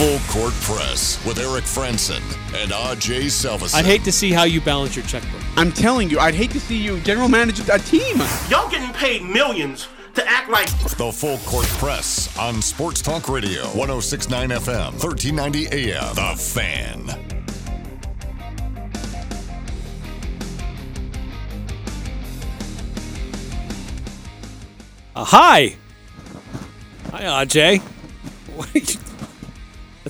Full Court Press with Eric Frandsen and AJ Salvesen. I'd hate to see how you balance your checkbook. I'm telling you, I'd hate to see you general manager a team. Y'all getting paid millions to act like The Full Court Press on Sports Talk Radio, 1069 FM, 1390 AM. The Fan. Uh, hi. Hi, Aj. What are you?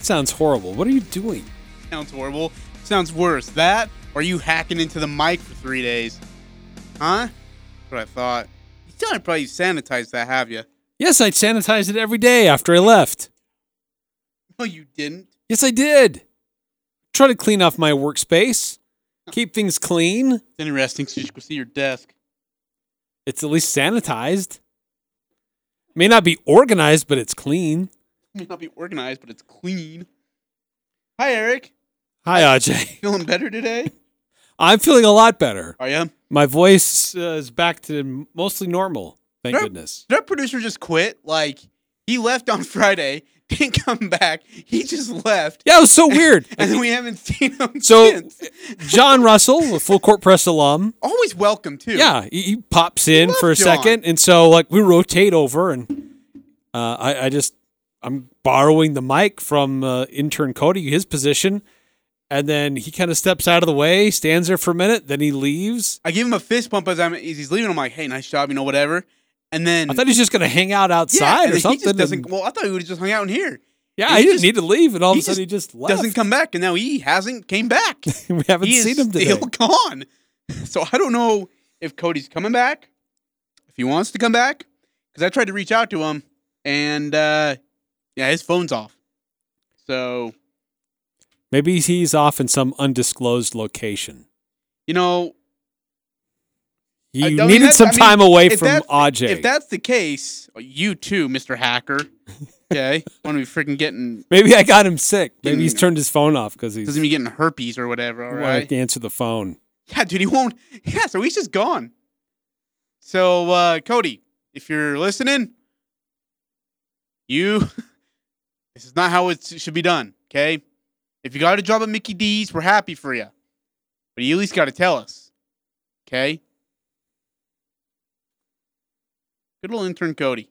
That sounds horrible. What are you doing? Sounds horrible. Sounds worse. That or you hacking into the mic for three days? Huh? That's what I thought. You still haven't probably sanitized that, have you? Yes, I sanitized it every day after I left. No, you didn't. Yes, I did. Try to clean off my workspace, keep things clean. It's interesting. So you go see your desk. It's at least sanitized. May not be organized, but it's clean. May not be organized, but it's clean. Hi, Eric. Hi, Aj. Feeling better today? I'm feeling a lot better. Are you? My voice uh, is back to mostly normal. Thank Did our- goodness. Did our producer just quit? Like, he left on Friday, didn't come back. He just left. Yeah, it was so weird. And then we haven't seen him So, since. John Russell, a full court press alum, Always welcome, too. yeah, he, he pops in for a John. second, and so like we rotate over, and uh, I, I just I'm borrowing the mic from uh, intern Cody, his position, and then he kind of steps out of the way, stands there for a minute, then he leaves. I give him a fist bump as, I'm, as he's leaving. I'm like, hey, nice job, you know, whatever. And then. I thought he was just gonna hang out outside and or something. Doesn't. and- Well, I thought he would have just hung out in here. yeah, he he, didn't just- need to leave, and all of a sudden he just left. Doesn't come back, and now he hasn't came back. we haven't he seen him today. still gone. So I don't know if Cody's coming back, if he wants to come back, because I tried to reach out to him, and uh, yeah, his phone's off. So Maybe he's off in some undisclosed location. you know, You I- mean, needed some I mean, time away from Aj. If that's the case, you too, Mister Hacker. Okay, want to be freaking getting Maybe I got him sick. Maybe he's turned his phone off because he's doesn't be getting herpes or whatever. All right. answer the phone. Yeah, dude, he won't. Yeah, so he's just gone. So, uh, Cody, if you're listening, you, this is not how it should be done, okay? If you got a job at Mickey D's, we're happy for you. But you at least got to tell us, okay? Good little intern Cody.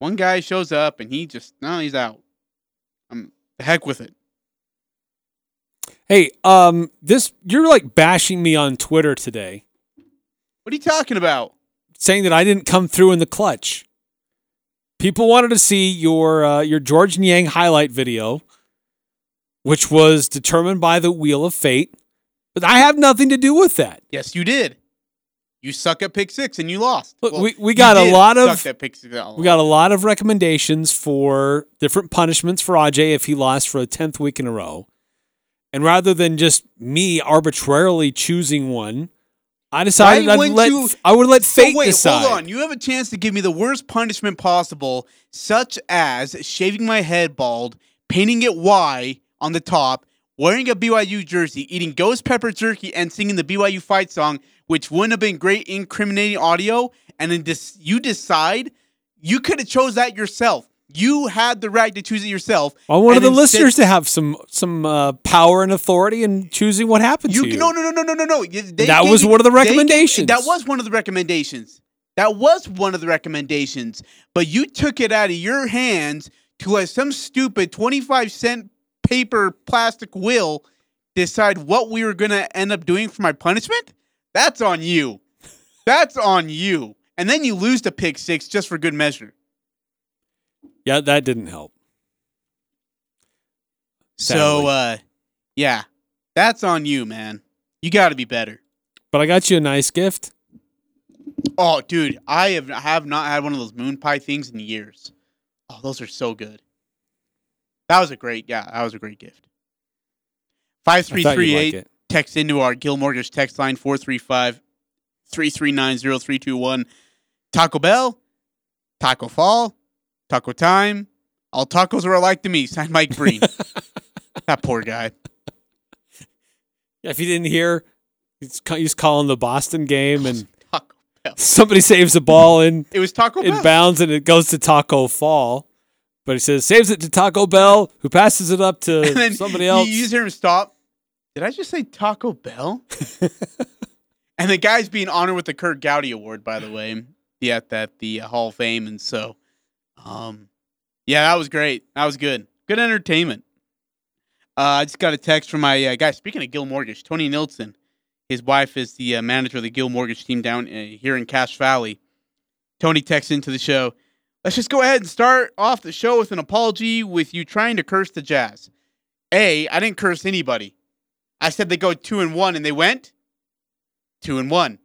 One guy shows up and he just, no, he's out. I'm the heck with it. Hey, um, this you're like bashing me on Twitter today, What are you talking about? saying that I didn't come through in the clutch. People wanted to see your uh, your Georges Niang highlight video, which was determined by the wheel of fate, but I have nothing to do with that. Yes, you did. You suck at pick six and you lost. Look, we- we got a lot of- at pick six. We got a lot of recommendations for different punishments for Aj if he lost for the tenth week in a row. And rather than just me arbitrarily choosing one, I decided I'd let you- I would let So wait, decide. hold on. You have a chance to give me the worst punishment possible, such as shaving my head bald, painting it Y on the top, wearing a BYU jersey, eating ghost pepper jerky, and singing the BYU fight song, which wouldn't have been great incriminating audio. And then dis- you decide you could have chose that yourself. You had the right to choose it yourself. I wanted the listeners to have some some uh, power and authority in choosing what happened You, to you. no no no no no no no. They That was you- one of the they gave- recommendations. that was one of the recommendations. That was one of the recommendations. But you took it out of your hands to let some stupid twenty-five cent paper plastic will decide what we were gonna end up doing for my punishment. That's on you. That's on you. And then you lose to pick six just for good measure. Yeah, that didn't help. So uh yeah. That's on you, man. You gotta be better. But I got you a nice gift. Oh, dude, I have have not had one of those moon pie things in years. Oh, those are so good. That was a great, yeah, that was a great gift. Five three three you'd like Text into our Guild Mortgage text line 435 339 0321. Taco Bell, Taco Fall, Taco Time. All tacos are alike to me. Signed Mike Breen. that poor guy. If you didn't hear, he's, he's calling the Boston game, and Taco Bell. somebody saves the ball in It was Taco Bell. bounds, and it goes to Taco Fall. But he says saves it to Taco Bell, who passes it up And to somebody else. You, just hear him stop. Did I just say Taco Bell? and the guy's being honored with the Curt Gowdy Award, by the way, yeah, at that the Hall of Fame, and so, um, yeah, that was great. That was good. Good entertainment. Uh, I just got a text from my uh, guy. Speaking of Guild Mortgage, Tony Nilsson, his wife is the uh, manager of the Guild Mortgage team down uh, here in Cache Valley. Tony texts into the show. Let's just go ahead and start off the show with an apology with you trying to curse the Jazz. A, I didn't curse anybody. I said they go two and one, and they went two and one,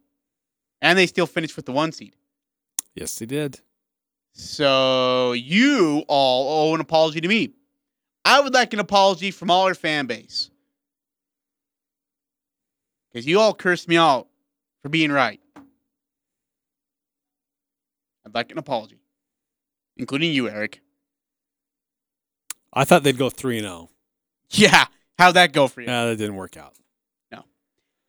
and they still finished with the one seed. yes, they did. So you all owe an apology to me. I would like an apology from all our fan base. Because you all cursed me out for being right. I'd like an apology. Including you, Eric. I thought they'd go three and zero. Yeah. How'd that go for you? Yeah, that didn't work out. No.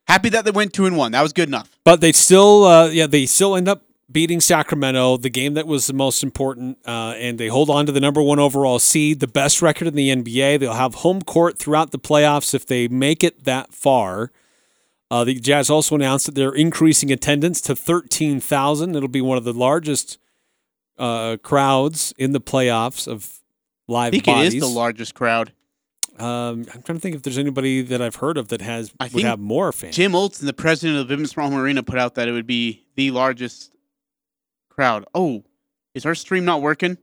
Happy that they went two and one. That was good enough. But they still, uh, yeah, they still end up beating Sacramento, the game that was the most important, uh, and they hold on to the number one overall seed, the best record in the NBA. They'll have home court throughout the playoffs if they make it that far. Uh, the Jazz also announced that they're increasing attendance to 13,000. It'll be one of the largest uh, crowds in the playoffs of live I think bodies. it is the largest crowd. Um, I'm trying to think if there's anybody that I've heard of that has I would have more fans. Jim Olson, the president of the Vivint Small Arena, put out that it would be the largest crowd. Oh, is our stream not working?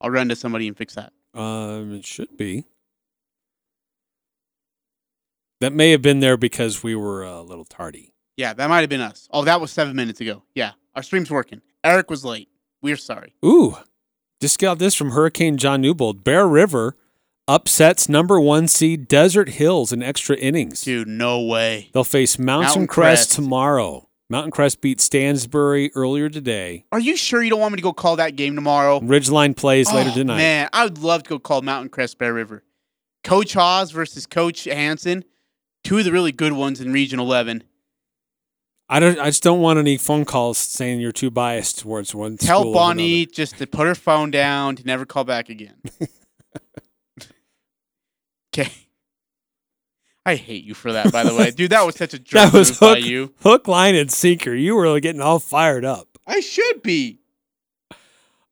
I'll run to somebody and fix that. Um, it should be. That may have been there because we were a little tardy. Yeah, that might have been us. Oh, that was seven minutes ago. Yeah, our stream's working. Eric was late. We're sorry. Ooh, just got this from Hurricane John Newbold. Bear River upsets number one seed Desert Hills in extra innings. Dude, no way. They'll face Mountain, Mountain Crest, Crest. tomorrow. Mountain Crest beat Stansbury earlier today. Are you sure you don't want me to go call that game tomorrow? Ridgeline plays oh, later Oh, tonight. Man, I would love to go call Mountain Crest Bear River. Coach Hawes versus Coach Hansen, two of the really good ones in Region 11. I don't. I just don't want any phone calls saying you're too biased towards one. Tell Bonnie just to put her phone down to never call back again. okay. I hate you for that, by the way, dude. That was such a jerk That was move by you. hook, line, and sinker. You were getting all fired up. I should be.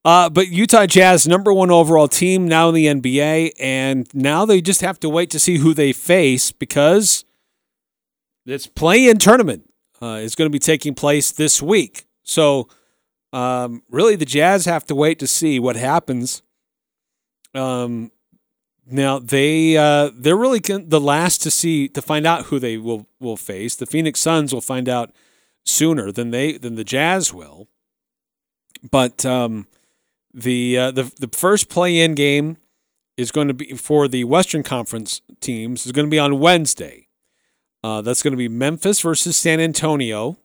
Uh, but Utah Jazz, number one overall team now in the NBA, and now they just have to wait to see who they face because this play-in tournament uh, is going to be taking place this week. So, um, really, the Jazz have to wait to see what happens. Um, now they uh, they're really con- the last to see to find out who they will will face. The Phoenix Suns will find out sooner than they than the Jazz will. But um, the uh, the the first play-in game is going to be for the Western Conference teams is going to be on Wednesday. Uh, that's going to be Memphis versus San Antonio.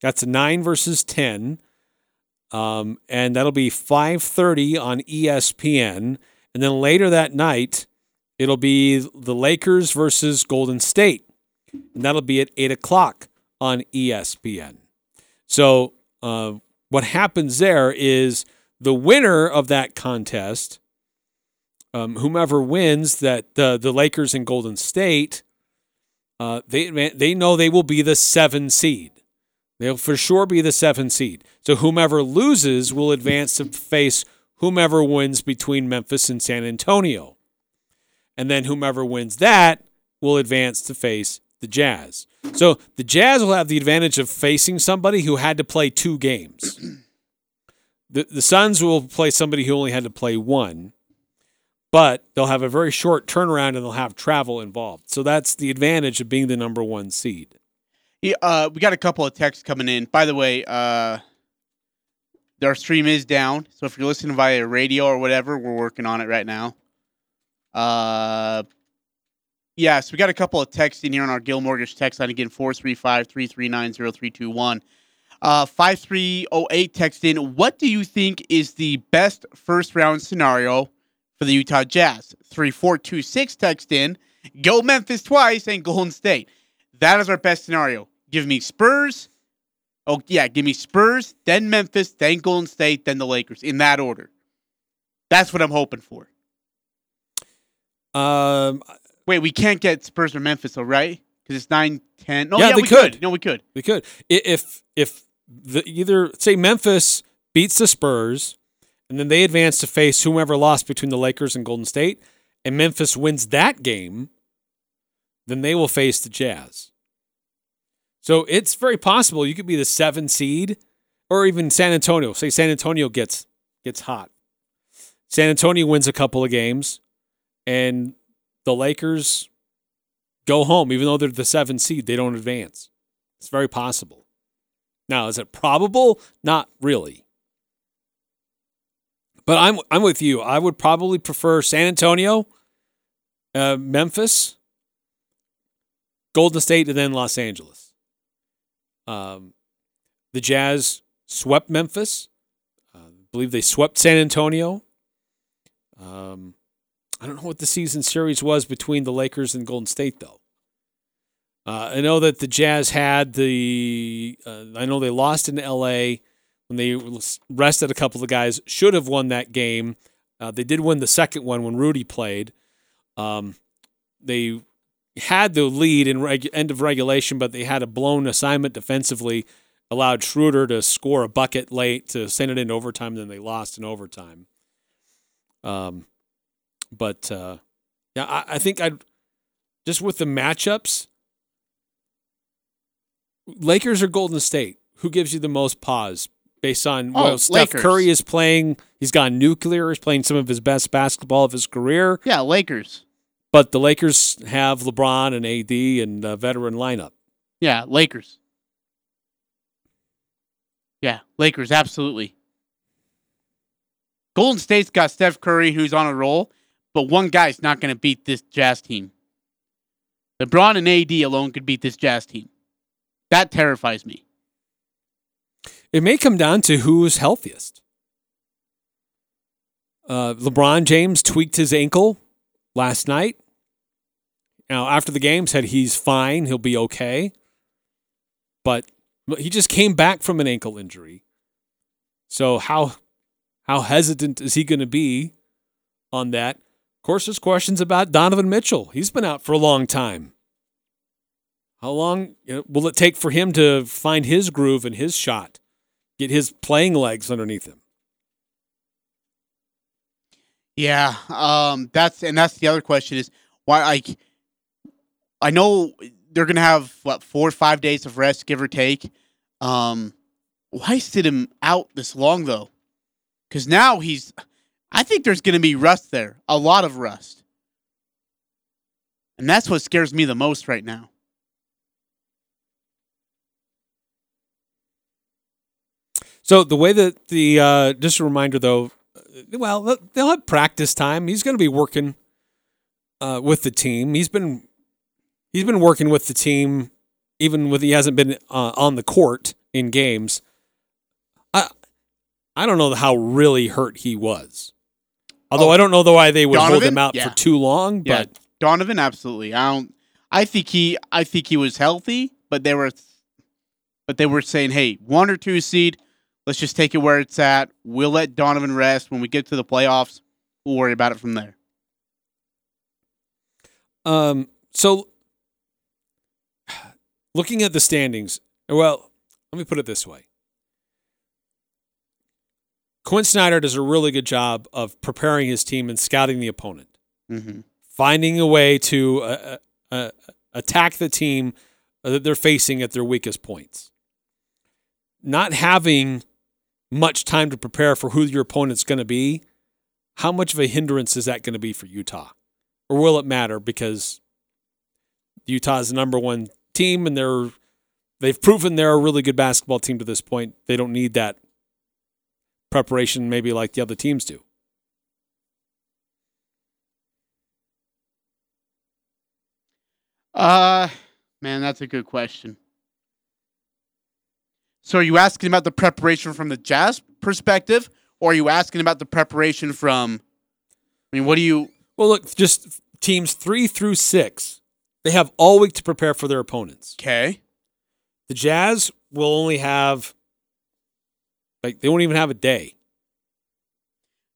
That's a nine versus ten, um, and that'll be five thirty on ESPN. And then later that night, it'll be the Lakers versus Golden State, and that'll be at eight o'clock on ESPN. So uh, what happens there is the winner of that contest, um, whomever wins that the the Lakers and Golden State, uh, they they know they will be the seven seed. They'll for sure be the seven seed. So whomever loses will advance to face whomever wins between Memphis and San Antonio, and then whomever wins that will advance to face the Jazz. So the Jazz will have the advantage of facing somebody who had to play two games. The the Suns will play somebody who only had to play one, but they'll have a very short turnaround and they'll have travel involved. So that's the advantage of being the number one seed. Yeah, uh, we got a couple of texts coming in. By the way, uh, our stream is down, so if you're listening via radio or whatever, we're working on it right now. Uh, yeah, so we got a couple of texts in here on our Guild Mortgage text line again 435 339 0321. Uh, 5308 text in, what do you think is the best first round scenario for the Utah Jazz? 3426 text in, go Memphis twice and Golden State. That is our best scenario. Give me Spurs. Oh, yeah, give me Spurs, then Memphis, then Golden State, then the Lakers in that order. That's what I'm hoping for. Um, Wait, we can't get Spurs or Memphis, though, right? Because it's 9 10. No, Yeah, yeah, they we could. No, we could. we could if if the, either say Memphis beats the Spurs, and then they advance to face whomever lost between the Lakers and Golden State, and Memphis wins that game, then they will face the Jazz. So it's very possible you could be the seven seed, or even San Antonio. Say San Antonio gets gets hot. San Antonio wins a couple of games, and the Lakers go home, even though they're the seven seed, they don't advance. It's very possible. Now, is it probable? Not really. But I'm I'm with you. I would probably prefer San Antonio, uh, Memphis, Golden State, and then Los Angeles. Um, the Jazz swept Memphis. Uh, I believe they swept San Antonio. Um, I don't know what the season series was between the Lakers and Golden State, though. Uh, I know that the Jazz had the. Uh, I know they lost in L.A. when they rested a couple of guys. Should have won that game. Uh, they did win the second one when Rudy played. Um, they had the lead in reg- end of regulation, but they had a blown assignment defensively. Allowed Schroeder to score a bucket late to send it into overtime. Then they lost in overtime. Um, but uh, yeah, I, I think I'd just with the matchups. Lakers or Golden State? Who gives you the most pause based on Oh, well, Steph Lakers. Curry is playing? He's gone nuclear. He's playing some of his best basketball of his career. Yeah, Lakers. But the Lakers have LeBron and AD and a veteran lineup. Yeah, Lakers. Yeah, Lakers, absolutely. Golden State's got Steph Curry, who's on a roll, but one guy's not going to beat this Jazz team. LeBron and AD alone could beat this Jazz team. That terrifies me. It may come down to who's healthiest. Uh, LeBron James tweaked his ankle last night. Now, after the game, said he's fine, he'll be okay. But he just came back from an ankle injury. So how how hesitant is he going to be on that? Of course, there's questions about Donovan Mitchell. He's been out for a long time. How long will it take for him to find his groove and his shot, get his playing legs underneath him? Yeah, um, that's and that's the other question is why like I know they're gonna have what four or five days of rest, give or take. Um, why sit him out this long though? Because now he's, I think there's gonna be rust there, a lot of rust, and that's what scares me the most right now. So the way that the uh, just a reminder though, uh, well they'll have practice time. He's going to be working uh, with the team. He's been he's been working with the team even when he hasn't been uh, on the court in games. I I don't know how really hurt he was. Although Oh, I don't know the why they would hold him out Yeah. for too long. Yeah, But Donovan, absolutely. I don't. I think he. I think he was healthy, but they were, but they were saying, "Hey, one or two seed, let's just take it where it's at. We'll let Donovan rest when we get to the playoffs. We'll worry about it from there." Um, so looking at the standings, well, let me put it this way. Quin Snyder does a really good job of preparing his team and scouting the opponent, Mm-hmm. finding a way to uh, uh, attack the team that they're facing at their weakest points. Not having much time to prepare for who your opponent's going to be, how much of a hindrance is that going to be for Utah? Or will it matter because Utah's the number one team and they're they've proven they're a really good basketball team to this point. They don't need that preparation maybe like the other teams do. Uh, man, that's a good question. So, are you asking about the preparation from the Jazz perspective, or are you asking about the preparation from? I mean, what do you? Well, look, just teams 3 through 6, they have all week to prepare for their opponents. Okay. The Jazz will only have like they won't even have a day.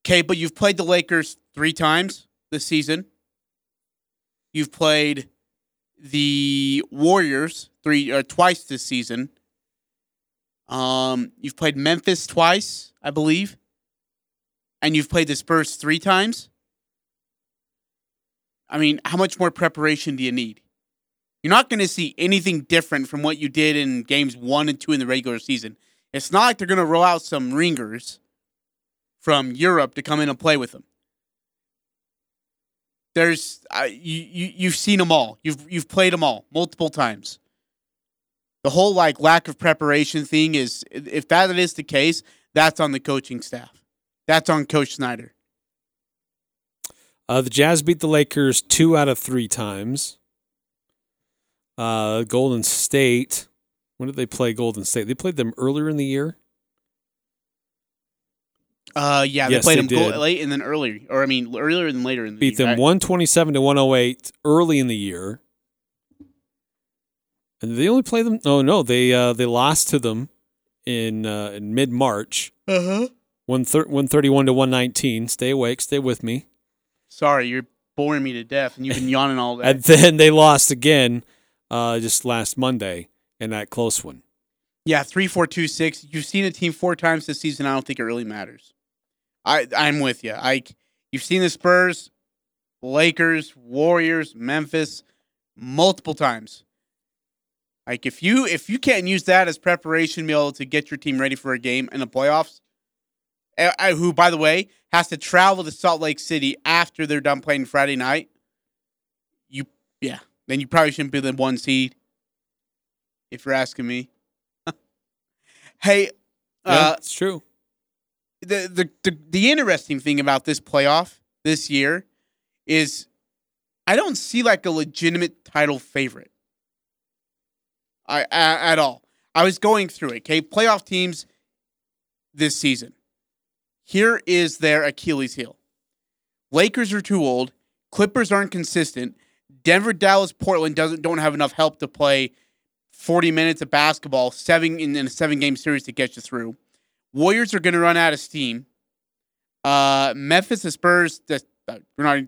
Okay, but you've played the Lakers three times this season. You've played the Warriors three or twice this season. Um, you've played Memphis twice, I believe, and you've played the Spurs three times. I mean, how much more preparation do you need? You're not going to see anything different from what you did in games one and two in the regular season. It's not like they're going to roll out some ringers from Europe to come in and play with them. There's uh, you, you you've seen them all. You've you've played them all multiple times. The whole like lack of preparation thing is if that is the case, that's on the coaching staff. That's on Coach Snyder. Uh, the Jazz beat the Lakers two out of three times. Uh, Golden State. When did they play Golden State? They played them earlier in the year. Uh, yeah, Yes, they played they them go- late and then earlier, or I mean earlier than later in the Beat year, them right? 127 to 108 early in the year. And they only play them. Oh no, they uh, they lost to them in uh, in mid March. Uh-huh. One thir- 131 to 119. Stay awake. Stay with me. Sorry, you're boring me to death, and you've been yawning all day. And then they lost again uh, just last Monday in that close one. Yeah, three, four, two, six. You've seen a team four times this season. I don't think it really matters. I I'm with you. I you've seen the Spurs, Lakers, Warriors, Memphis, multiple times. Like if you if you can't use that as preparation able to get your team ready for a game in the playoffs, who by the way has to travel to Salt Lake City after they're done playing Friday night, you yeah, then you probably shouldn't be the one seed. If you're asking me. Hey, Yeah, uh, it's true. the, the the the interesting thing about this playoff this year is I don't see like a legitimate title favorite. I a- at all. I was going through it. Okay, playoff teams this season. Here is their Achilles heel. Lakers are too old. Clippers aren't consistent. Denver, Dallas, Portland doesn't don't have enough help to play 40 minutes of basketball, seven in, in a seven game series to get you through. Warriors are going to run out of steam. Uh, Memphis, the Spurs, the, uh, we're not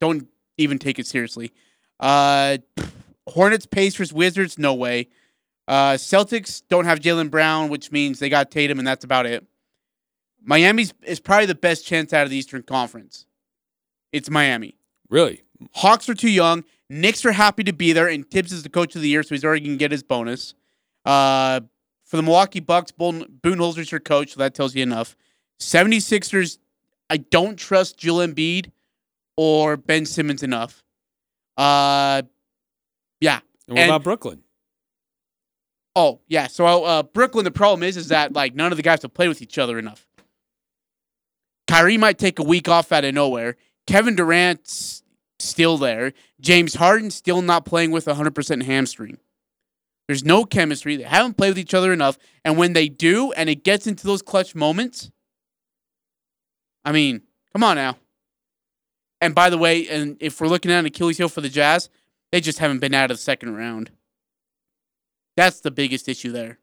don't even take it seriously. Uh, Hornets, Pacers, Wizards, no way. Uh, Celtics don't have Jaylen Brown, which means they got Tatum, and that's about it. Miami's is probably the best chance out of the Eastern Conference. It's Miami. Really? Hawks are too young. Knicks are happy to be there, and Thibs is the coach of the year, so he's already going to get his bonus. Uh, for the Milwaukee Bucks, Boone Budenholzer's your coach, so that tells you enough. 76ers, I don't trust Joel Embiid or Ben Simmons enough. Uh, yeah. And what And- about Brooklyn? Oh, yeah. So uh, Brooklyn, the problem is, is that like none of the guys have played with each other enough. Kyrie might take a week off out of nowhere. Kevin Durant's still there. James Harden still not playing with 100% hamstring. There's no chemistry. They haven't played with each other enough. And when they do, and it gets into those clutch moments, I mean, come on now. And by the way, and if we're looking at an Achilles heel for the Jazz, they just haven't been out of the second round. That's the biggest issue there.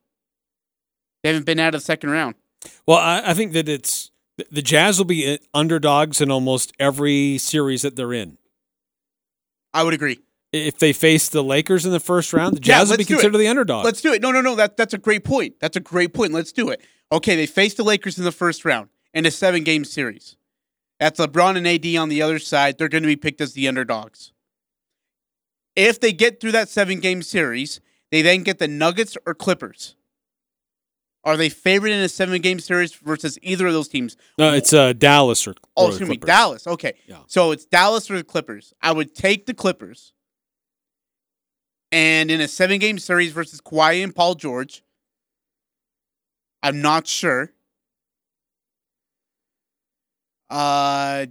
They haven't been out of the second round. Well, I, I think that it's the- Jazz will be uh, underdogs in almost every series that they're in. I would agree. If they face the Lakers in the first round, the Yeah, Jazz will be considered the underdog. Let's do it. No, no, no. That that's a great point. That's a great point. Let's do it. Okay, they face the Lakers in the first round in a seven game series. That's LeBron and AD on the other side. They're going to be picked as the underdogs. If they get through that seven game series, they then get the Nuggets or Clippers. Are they favored in a seven game series versus either of those teams? no, it's uh, Dallas or, Oh, excuse me. Dallas. Okay. Yeah. So it's Dallas or the Clippers. I would take the Clippers. And in a seven game series versus Kawhi and Paul George, I'm not sure. Uh,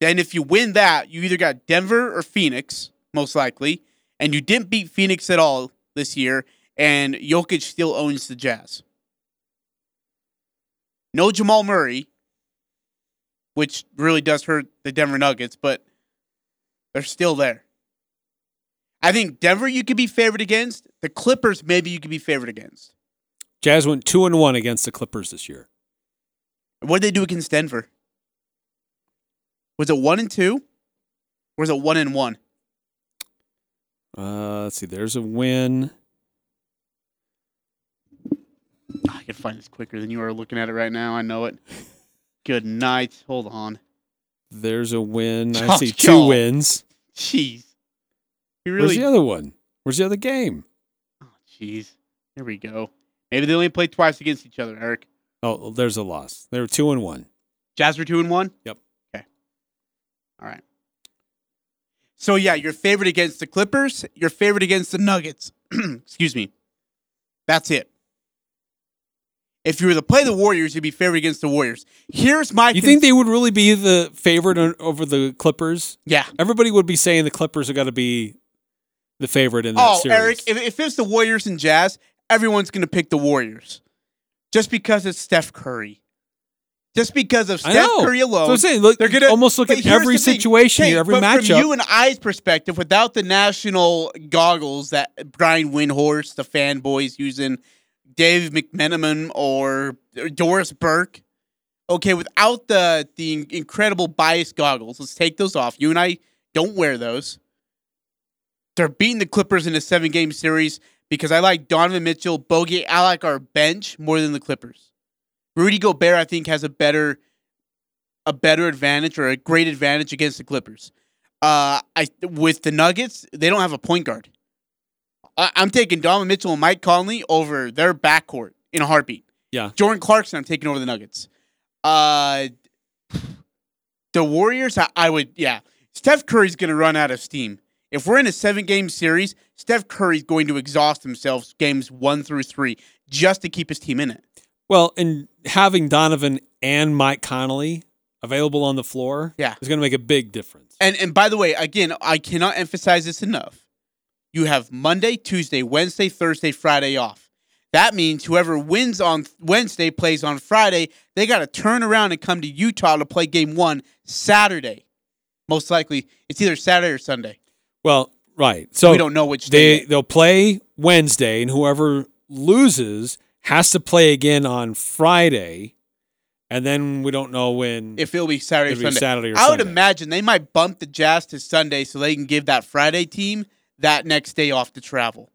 then if you win that, you either got Denver or Phoenix, most likely, and you didn't beat Phoenix at all this year, and Jokic still owns the Jazz. No Jamal Murray, which really does hurt the Denver Nuggets, but they're still there. I think Denver you could be favored against. The Clippers maybe you could be favored against. Jazz went two and one against the Clippers this year. What did they do against Denver? Was it one and two? Or was it one and one? Uh, let's see. There's a win. I can find this quicker than you are looking at it right now. I know it. Good night. Hold on. There's a win. I see two God. wins. Jeez. You Where's the other one? Where's the other game? Oh, jeez. There we go. Maybe they only played twice against each other, Eric. Oh, there's a loss. They were two and one. Jazz were two and one. Yep. Okay. All right. So yeah, your favorite against the Clippers, your favorite against the Nuggets. Excuse me. That's it. If you were to play the Warriors, you'd be favored against the Warriors. Here's my. You think they would really be the favorite over the Clippers? Yeah. Everybody would be saying the Clippers are going to be the favorite in that oh, series. Oh, series. Eric, if, if it's the Warriors and Jazz, everyone's going to pick the Warriors. Just because it's Steph Curry. Just because of Steph. Curry alone. So I'm saying, look, they're gonna almost look at every situation here, every but matchup. From you and I's perspective, without the national goggles that Brian Windhorst, the fanboys using, Dave McMenamin or Doris Burke. Okay, without the the incredible bias goggles, let's take those off. You and I don't wear those. They're beating the Clippers in a seven game series because I like Donovan Mitchell, Bogey. I like our bench more than the Clippers. Rudy Gobert, I think, has a better a better advantage or a great advantage against the Clippers. Uh, I with the Nuggets, they don't have a point guard. I, I'm taking Donovan Mitchell and Mike Conley over their backcourt in a heartbeat. Yeah. Jordan Clarkson, I'm taking over the Nuggets. Uh, the Warriors, I, I would, yeah. Steph Curry's going to run out of steam. If we're in a seven game series, Steph Curry's going to exhaust himself games one through three just to keep his team in it. well, and having Donovan and Mike Conley available on the floor Yeah. is going to make a big difference. And and by the way, again, I cannot emphasize this enough. You have Monday, Tuesday, Wednesday, Thursday, Friday off. That means whoever wins on Wednesday plays on Friday. They got to turn around and come to Utah to play game one Saturday. Most likely, it's either Saturday or Sunday. Well, right. So we don't know which they day. they'll play Wednesday, and whoever loses has to play again on Friday, and then we don't know when. If it'll be Saturday or It'll be Sunday. Saturday or I would Sunday. imagine they might bump the Jazz to Sunday so they can give that Friday team that next day off to travel.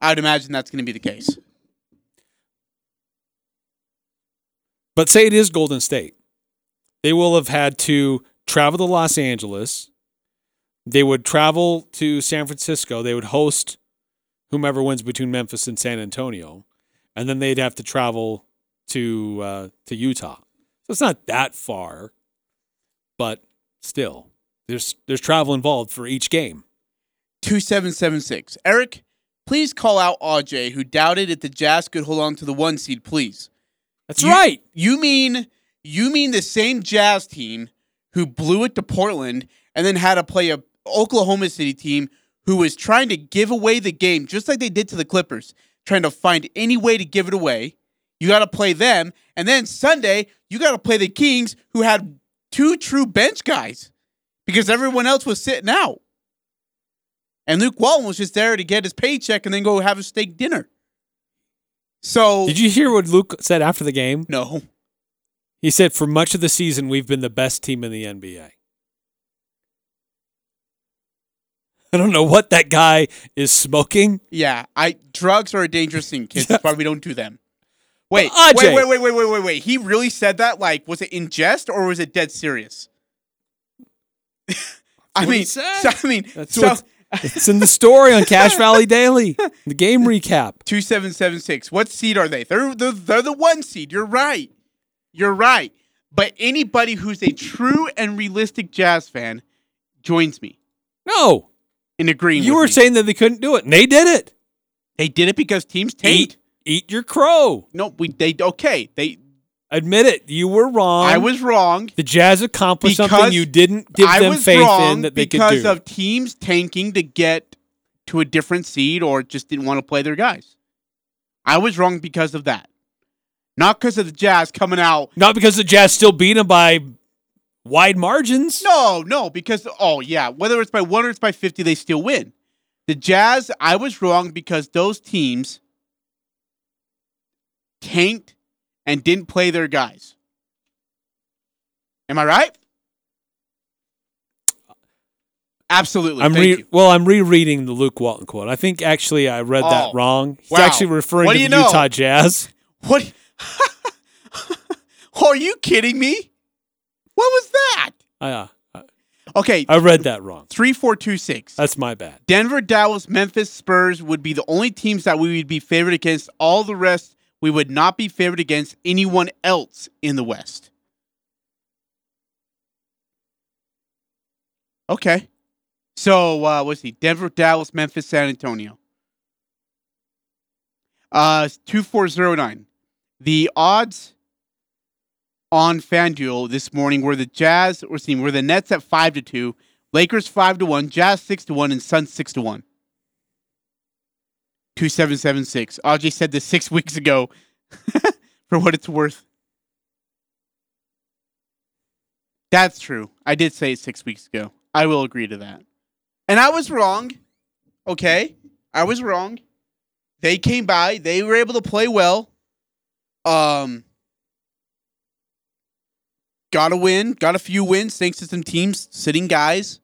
I would imagine that's going to be the case. but say it is Golden State, they will have had to travel to Los Angeles. They would travel to San Francisco. They would host whomever wins between Memphis and San Antonio, and then they'd have to travel to uh, to Utah. So it's not that far, but still, there's there's travel involved for each game. 2776. Eric, please call out AJ, who doubted if the Jazz could hold on to the one seed, please. That's You- right. You mean you mean the same Jazz team who blew it to Portland and then had to play a Oklahoma City team who was trying to give away the game just like they did to the Clippers, trying to find any way to give it away. You got to play them, and then Sunday you got to play the Kings who had two true bench guys because everyone else was sitting out. And Luke Walton was just there to get his paycheck and then go have a steak dinner. So Did you hear what Luke said after the game? no. He said, "For much of the season, we've been the best team in the NBA." I don't know what that guy is smoking. Yeah, I drugs are a dangerous thing, kids. That's why we don't do them. Wait, wait, wait, wait, wait, wait, wait, wait. He really said that? Like, was it in jest or was it dead serious? I mean, so, I mean, That's so what it's in the story on Cache Valley Daily, the game recap. two seven seven six. What seed are they? They're, they're they're the one seed. You're right. You're right. But anybody who's a true and realistic Jazz fan joins me No, in agreeing. you with were me. saying that they couldn't do it, and they did it. they did it because teams tanked. Eat, eat your crow. No, we they okay. They Admit it. You were wrong. I was wrong. The Jazz accomplished something you didn't give I them faith in that they could do. because of teams tanking to get to a different seed or just didn't want to play their guys. I was wrong because of that, not because of the Jazz coming out. Not because the Jazz still beat them by wide margins. No, no, because oh yeah, whether it's by one or it's by fifty, they still win. The Jazz, I was wrong because those teams tanked and didn't play their guys. Am I right? Absolutely. I'm Thank re- you. well. I'm rereading the Luke Walton quote. I think actually I read Oh, that wrong. He's wow. actually referring What to do the you know? Utah Jazz. What? Are you kidding me? What was that? Uh, I, Okay, I read that wrong. three, four, two, six. That's my bad. Denver, Dallas, Memphis, Spurs would be the only teams that we would be favored against. All the rest, we would not be favored against anyone else in the West. Okay. So, uh, what's he? Denver, Dallas, Memphis, San Antonio. Uh, 2409. The odds on FanDuel this morning were the Jazz, or see, were the Nets at 5 to 2, Lakers 5 to 1, Jazz 6 to 1, and Suns 6 to 1. 2776. Audrey said this six weeks ago for what it's worth. That's true. I did say it six weeks ago. I will agree to that. And I was wrong. Okay. I was wrong. They came by. They were able to play well. Um got a win, got a few wins thanks to some teams sitting guys.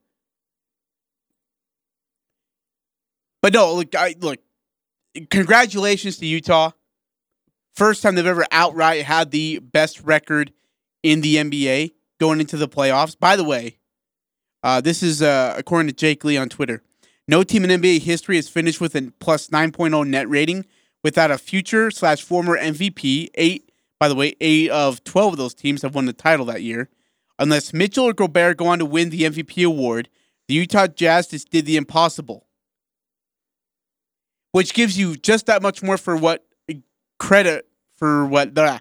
But no, look, I look. Congratulations to Utah. First time they've ever outright had the best record in the NBA going into the playoffs. By the way, uh, this is uh, according to Jake Lee on Twitter. No team in NBA history has finished with a plus 9.0 net rating without a future slash former MVP. Eight, by the way, eight of 12 of those teams have won the title that year. Unless Mitchell or Gobert go on to win the MVP award, the Utah Jazz just did the impossible which gives you just that much more for what credit for what the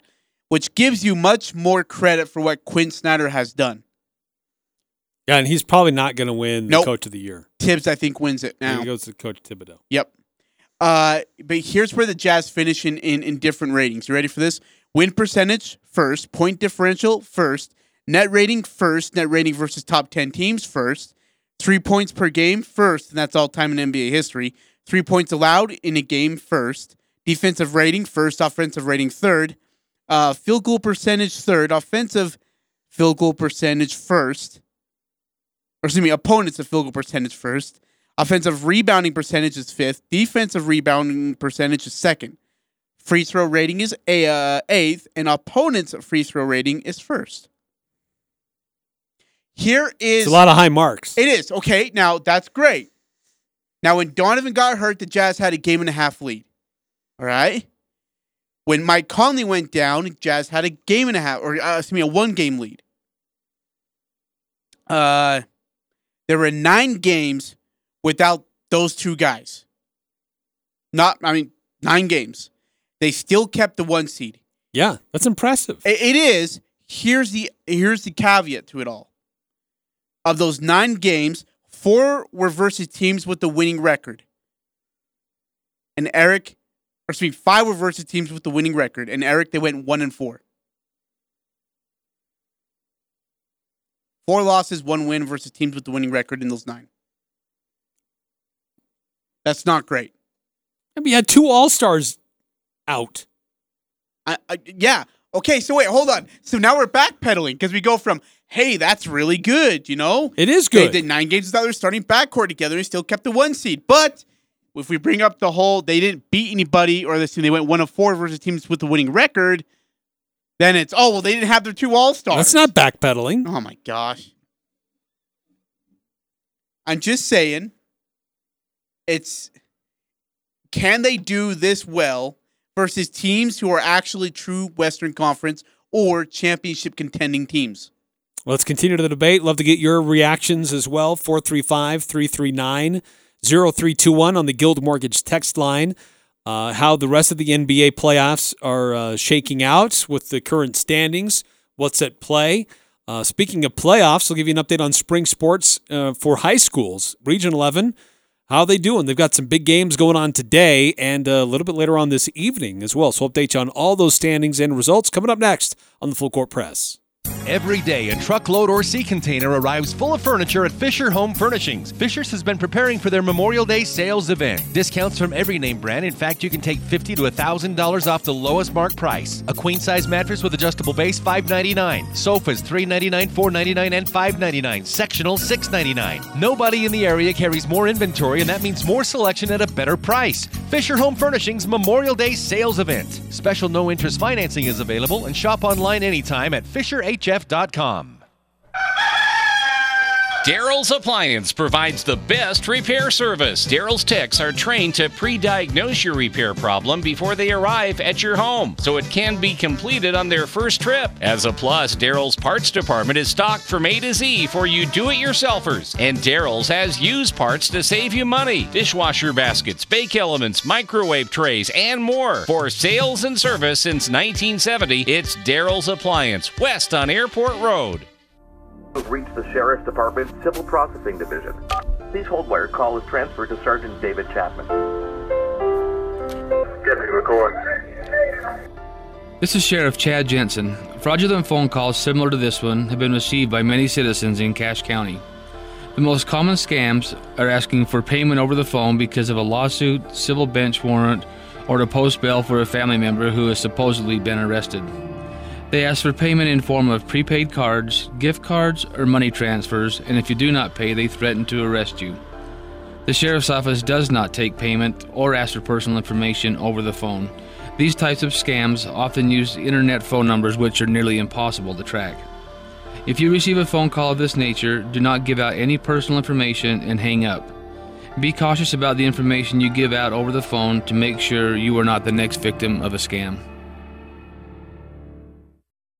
which gives you much more credit for what Quin Snyder has done. Yeah, and he's probably not going to win the Nope. Coach of the Year. Thibs, I think, wins it And now. he goes to Coach Thibodeau. Yep. Uh, but here's where the Jazz finish in, in, in different ratings. You ready for this? Win percentage first, point differential first, net rating first, net rating versus top 10 teams first, three points per game first, and that's all time in NBA history. Three points allowed in a game first, defensive rating first, offensive rating third, uh, field goal percentage third, offensive field goal percentage first, or excuse me, opponents of field goal percentage first. Offensive rebounding percentage is fifth. Defensive rebounding percentage is second. Free throw rating is a, uh, eighth, and opponent's free throw rating is first. Here is It's a lot of high marks. it is okay. Now that's great. Now when Donovan got hurt, the Jazz had a game and a half lead. All right. When Mike Conley went down, Jazz had a game and a half, or uh, excuse me, a one game lead. Uh, there were nine games without those two guys. Not, I mean, nine games. They still kept the one seed. yeah, that's impressive. I- It is. Here's the here's the caveat to it all. Of those nine games, four were versus teams with the winning record. And Eric, or excuse me, five were versus teams with the winning record. And Eric, they went one and four. Four losses, one win versus teams with the winning record in those nine. That's not great. I mean, you had two All Stars out. I, I, yeah. Okay, so wait, hold on. So now we're backpedaling because we go from, hey, that's really good, you know? It is good. They did nine games without their starting backcourt together and still kept the one seed. But if we bring up the whole they didn't beat anybody or this they went one of four versus teams with the winning record, then it's oh well they didn't have their two all stars. That's not backpedaling. Oh my gosh. I'm just saying it's can they do this well versus teams who are actually true Western Conference or championship contending teams? Let's continue the debate. Love to get your reactions as well. 435 339 0321 on the Guild Mortgage text line. Uh, how the rest of the NBA playoffs are uh, shaking out with the current standings, what's at play. Uh, speaking of playoffs, I'll give you an update on spring sports uh, for high schools. Region 11, how are they doing? They've got some big games going on today and a little bit later on this evening as well. So, update you on all those standings and results coming up next on the Full Court Press. Every day, a truckload or sea container arrives full of furniture at Fisher Home Furnishings. Fisher's has been preparing for their Memorial Day sales event. Discounts from every name brand. In fact, you can take 50 to $1,000 off the lowest mark price. A queen size mattress with adjustable base, $5.99. Sofas, $3.99, $4.99, and $5.99. Sectional, $6.99. Nobody in the area carries more inventory, and that means more selection at a better price. Fisher Home Furnishings Memorial Day sales event. Special no interest financing is available, and shop online anytime at FisherHF.com. BFF.com. Daryl's Appliance provides the best repair service. Daryl's techs are trained to pre diagnose your repair problem before they arrive at your home, so it can be completed on their first trip. As a plus, Daryl's parts department is stocked from A to Z for you do it yourselfers, and Daryl's has used parts to save you money dishwasher baskets, bake elements, microwave trays, and more. For sales and service since 1970, it's Daryl's Appliance, west on Airport Road. Reached the Sheriff's Department Civil Processing Division. Please hold where call is transferred to Sergeant David Chapman. Deputy record. This is Sheriff Chad Jensen. Fraudulent phone calls similar to this one have been received by many citizens in Cache County. The most common scams are asking for payment over the phone because of a lawsuit, civil bench warrant, or to post bail for a family member who has supposedly been arrested. They ask for payment in form of prepaid cards, gift cards, or money transfers, and if you do not pay, they threaten to arrest you. The sheriff's office does not take payment or ask for personal information over the phone. These types of scams often use internet phone numbers which are nearly impossible to track. If you receive a phone call of this nature, do not give out any personal information and hang up. Be cautious about the information you give out over the phone to make sure you are not the next victim of a scam.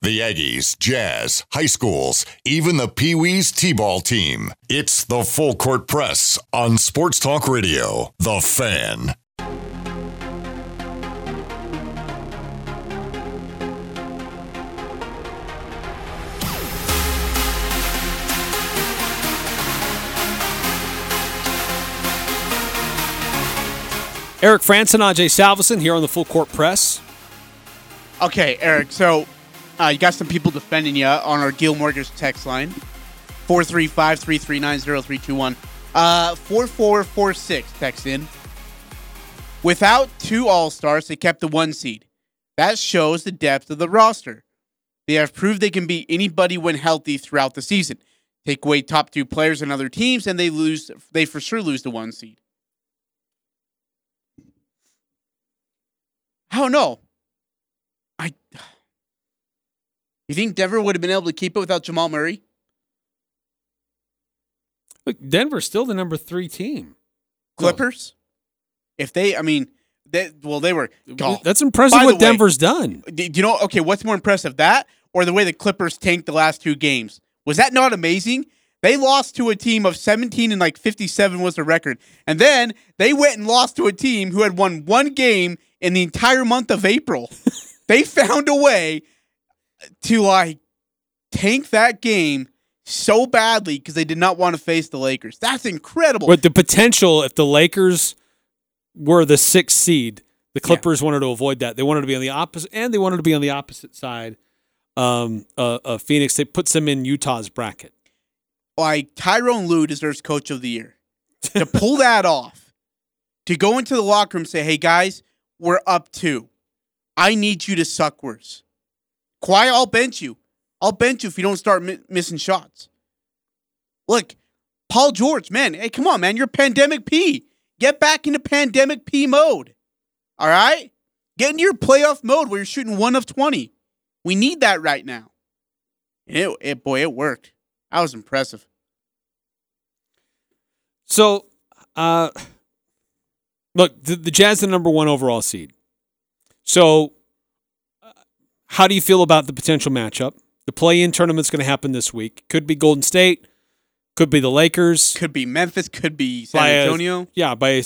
The Aggies, Jazz, high schools, even the Pee Wee's T ball team. It's the Full Court Press on Sports Talk Radio. The Fan. Eric Frandsen, Ajay Salvesen here on the Full Court Press. Okay, Eric. So uh, you got some people defending you on our Guild Mortgage text line 435 339 0321. Uh, 4446 text in. Without two All Stars, they kept the one seed. That shows the depth of the roster. They have proved they can beat anybody when healthy throughout the season. Take away top two players and other teams, and they lose. They for sure lose the one seed. I don't know. I. You think Denver would have been able to keep it without Jamal Murray? Look, Denver's still the number three team. Clippers? If they, I mean, they, well, they were. oh, That's impressive by the what way, Denver's done. Do you know? Okay, what's more impressive, that or the way the Clippers tanked the last two games? Was that not amazing? They lost to a team of 17 and like 57 was the record, and then they went and lost to a team who had won one game in the entire month of April. they found a way to like tank that game so badly because they did not want to face the Lakers. That's incredible. But the potential, if the Lakers were the sixth seed, the Clippers wanted to avoid that. They wanted to be on the opposite, and they wanted to be on the opposite side. Um, uh, uh, Phoenix, they puts them in Utah's bracket. like Tyronn Lue deserves coach of the year. to pull that off, to go into the locker room and say, hey guys, we're up two. I need you to suck worse. Kawhi, I'll bench you. I'll bench you if you don't start mi- missing shots. Look, Paul George, man, hey, come on, man. You're pandemic P. Get back into pandemic P mode. All right? Get into your playoff mode where you're shooting one of 20. We need that right now. It, it boy, it worked. That was impressive. So, uh, look, the, the Jazz, the number one overall seed. So, how do you feel about the potential matchup? The play-in tournament's going to happen this week. Could be Golden State. Could be the Lakers. Could be Memphis, could be San By a- Antonio. yeah, by a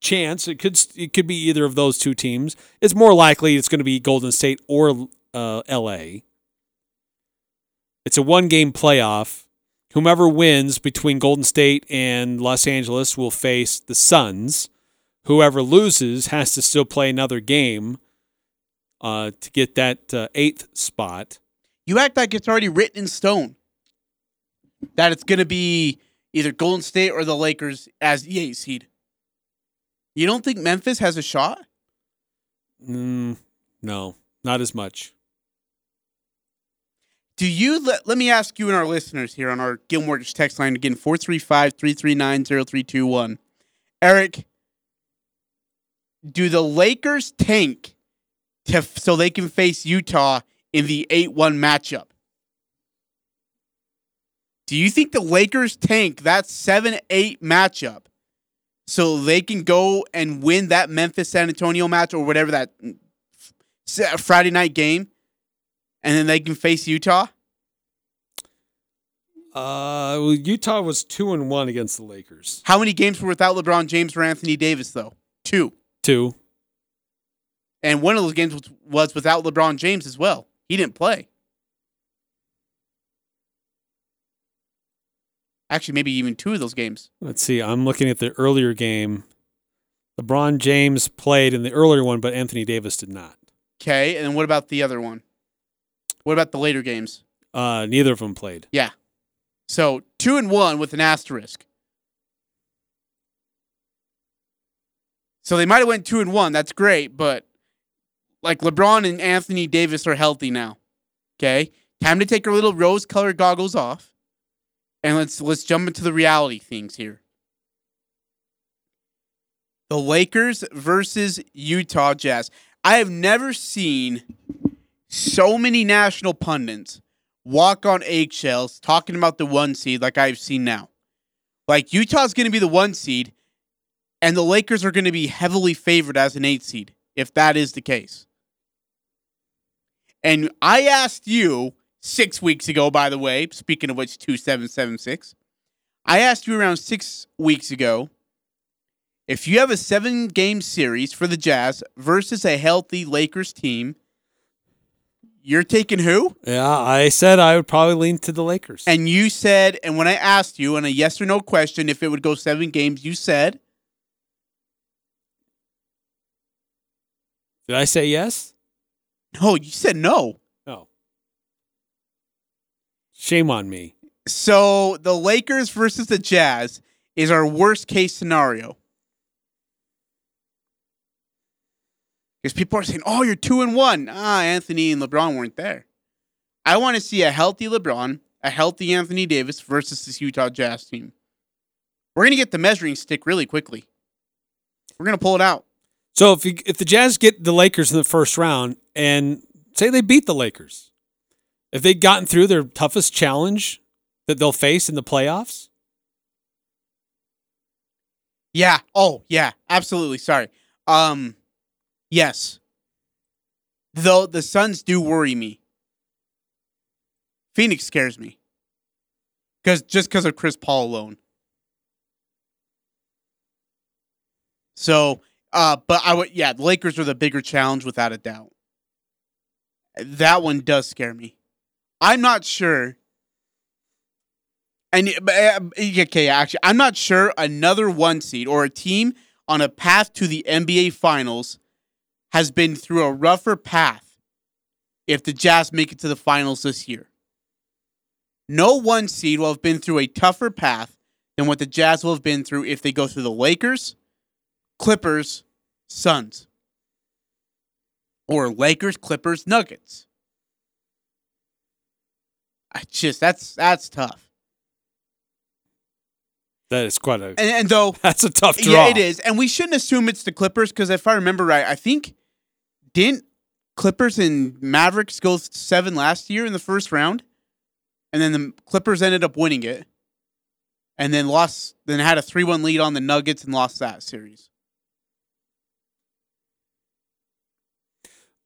chance, it could it could be either of those two teams. It's more likely it's going to be Golden State or uh, L.A. It's a one-game playoff. Whomever wins between Golden State and Los Angeles will face the Suns. Whoever loses has to still play another game uh, to get that uh, eighth spot. You act like it's already written in stone that it's going to be either Golden State or the Lakers as the eight seed. You don't think Memphis has a shot? Mm, no, not as much. Do you let, let me ask you and our listeners here on our Gilmore text line again 435-339-0321. Eric, do the Lakers tank to so they can face Utah in the 8-1 matchup? Do you think the Lakers tank that 7-8 matchup so they can go and win that Memphis San Antonio match or whatever that Friday night game and then they can face Utah? Uh, well, Utah was two and one against the Lakers. How many games were without LeBron James or Anthony Davis though? Two. Two. And one of those games was, was without LeBron James as well. He didn't play. Actually, maybe even two of those games. Let's see. I'm looking at the earlier game. LeBron James played in the earlier one, but Anthony Davis did not. Okay, and then what about the other one? What about the later games? Uh, neither of them played. Yeah. So two and one with an asterisk. So they might have went two and one. That's great, but like LeBron and Anthony Davis are healthy now. Okay, time to take our little rose-colored goggles off, and let's let's jump into the reality things here. The Lakers versus Utah Jazz. I have never seen so many national pundits walk on eggshells talking about the one seed like I've seen now. Like Utah's going to be the one seed, and the Lakers are going to be heavily favored as an eight seed, if that is the case. And I asked you six weeks ago, by the way, speaking of which, 2776, I asked you around six weeks ago if you have a seven game series for the Jazz versus a healthy Lakers team you're taking who? Yeah, I said I would probably lean to the Lakers. And you said, and when I asked you on a yes or no question if it would go seven games, you said. Did I say yes? No, you said no. No. Shame on me. So the Lakers versus the Jazz is our worst case scenario. Because people are saying, "Oh, you're two and one." Ah, Anthony and LeBron weren't there. I want to see a healthy LeBron, a healthy Anthony Davis versus this Utah Jazz team. We're gonna get the measuring stick really quickly. We're gonna pull it out. So if you, if the Jazz get the Lakers in the first round and say they beat the Lakers, if they'd gotten through their toughest challenge that they'll face in the playoffs, yeah. Oh, yeah. Absolutely. Sorry. Um, Yes. Though the Suns do worry me. Phoenix scares me. Cause just because of Chris Paul alone. So, uh, but I would, yeah, the Lakers are the bigger challenge without a doubt. That one does scare me. I'm not sure. And uh, okay, actually, I'm not sure another one seed or a team on a path to the NBA Finals has been through a rougher path if the Jazz make it to the finals this year. No one seed will have been through a tougher path than what the Jazz will have been through if they go through the Lakers, Clippers, Suns. Or Lakers, Clippers, Nuggets. I just that's that's tough. That is quite a and, and though that's a tough draw. Yeah, it is. And we shouldn't assume it's the Clippers because if I remember right, I think didn't Clippers and Mavericks go seven last year in the first round? And then the Clippers ended up winning it. And then lost then had a three one lead on the Nuggets and lost that series.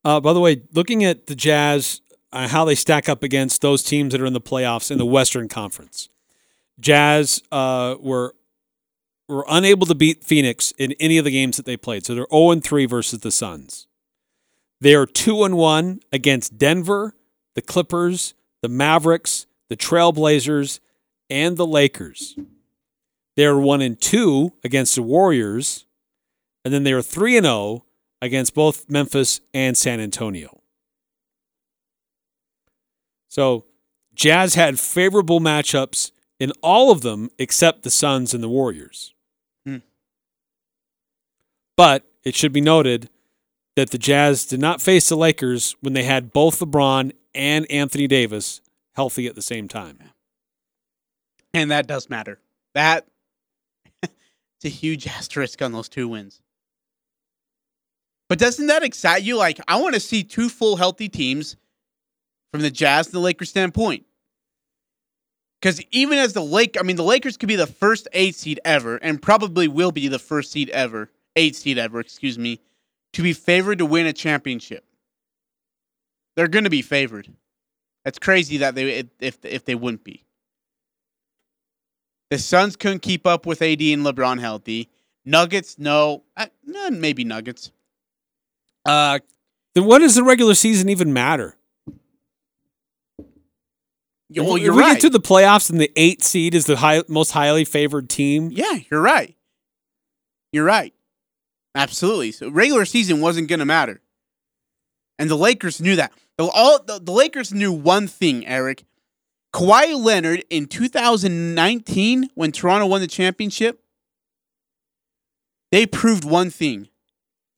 Uh, by the way, looking at the Jazz, uh, how they stack up against those teams that are in the playoffs in the Western Conference. Jazz uh, were were unable to beat Phoenix in any of the games that they played, so they're zero and three versus the Suns. They are 2 and 1 against Denver, the Clippers, the Mavericks, the Trailblazers, and the Lakers. They are 1 and 2 against the Warriors, and then they are 3 and 0 against both Memphis and San Antonio. So Jazz had favorable matchups in all of them except the Suns and the Warriors. Hmm. But it should be noted that the Jazz did not face the Lakers when they had both LeBron and Anthony Davis healthy at the same time. And that does matter. That it's a huge asterisk on those two wins. But doesn't that excite you? Like, I want to see two full healthy teams from the Jazz and the Lakers standpoint. Because even as the Lake, I mean, the Lakers could be the first eight seed ever, and probably will be the first seed ever, eight seed ever, excuse me, to be favored to win a championship. They're going to be favored. That's crazy that they if if they wouldn't be. The Suns couldn't keep up with AD and LeBron healthy. Nuggets, no, uh, maybe Nuggets. Uh, then what does the regular season even matter? well, if you're we right. get to the playoffs and the eight seed is the high, most highly favored team. Yeah, you're right. You're right. Absolutely. So regular season wasn't going to matter, and the Lakers knew that. The, all the, the Lakers knew one thing, Eric. Kawhi Leonard in 2019, when Toronto won the championship, they proved one thing.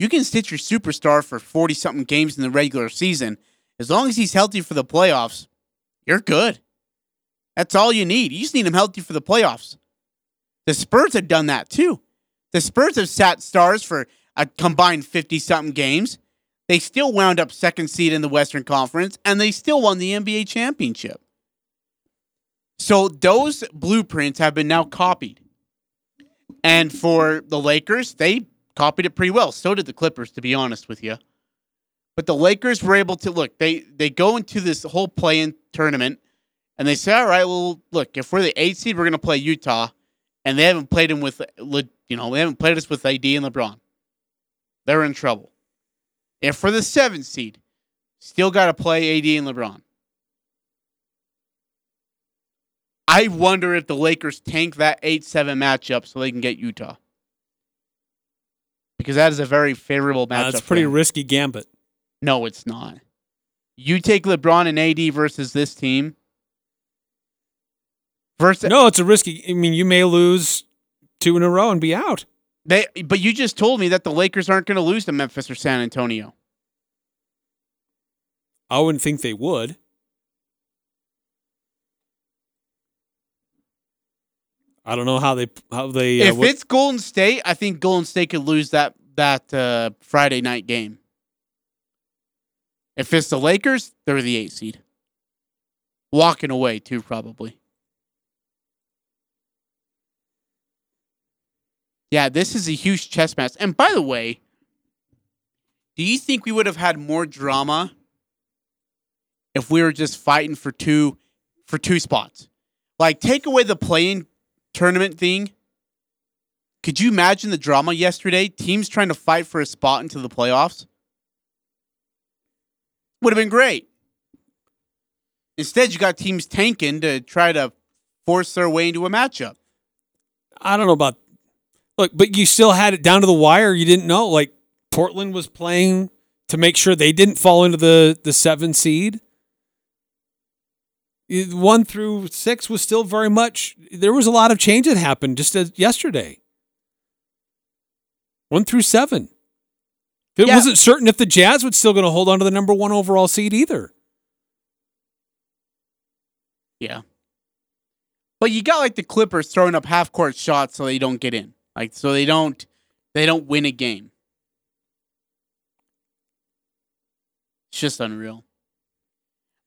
You can sit your superstar for 40 something games in the regular season. As long as he's healthy for the playoffs, you're good. That's all you need. You just need him healthy for the playoffs. The Spurs have done that too. The Spurs have sat stars for a combined 50 something games. They still wound up second seed in the Western Conference and they still won the NBA championship. So those blueprints have been now copied. And for the Lakers, they copied it pretty well. So did the Clippers, to be honest with you. But the Lakers were able to look, they they go into this whole play-in tournament and they say, all right, well, look, if we're the eight seed, we're gonna play Utah. And they haven't played them with you know, they haven't played us with AD and LeBron. They're in trouble. If we're the seventh seed, still gotta play AD and LeBron. I wonder if the Lakers tank that 8 7 matchup so they can get Utah. Because that is a very favorable matchup. Uh, that's for pretty risky gambit. No, it's not. You take LeBron and AD versus this team. Versus No, it's a risky. I mean, you may lose two in a row and be out. they, but you just told me that the Lakers aren't going to lose to Memphis or San Antonio. I wouldn't think they would. I don't know how they how they. Uh, if what- it's Golden State, I think Golden State could lose that that uh, Friday night game. If it's the Lakers, they're the eight seed. Walking away too, probably. Yeah, this is a huge chess match. And by the way, do you think we would have had more drama if we were just fighting for two for two spots? Like take away the play-in tournament thing. Could you imagine the drama yesterday? Teams trying to fight for a spot into the playoffs? Would have been great. Instead, you got teams tanking to try to force their way into a matchup. I don't know about. Look, but you still had it down to the wire. You didn't know. Like Portland was playing to make sure they didn't fall into the the seven seed. One through six was still very much. There was a lot of change that happened just as yesterday. One through seven. It Yeah. wasn't certain if the Jazz was still going to hold on to the number one overall seed either. Yeah. But you got like the Clippers throwing up half court shots so they don't get in. Like so they don't they don't win a game. It's just unreal.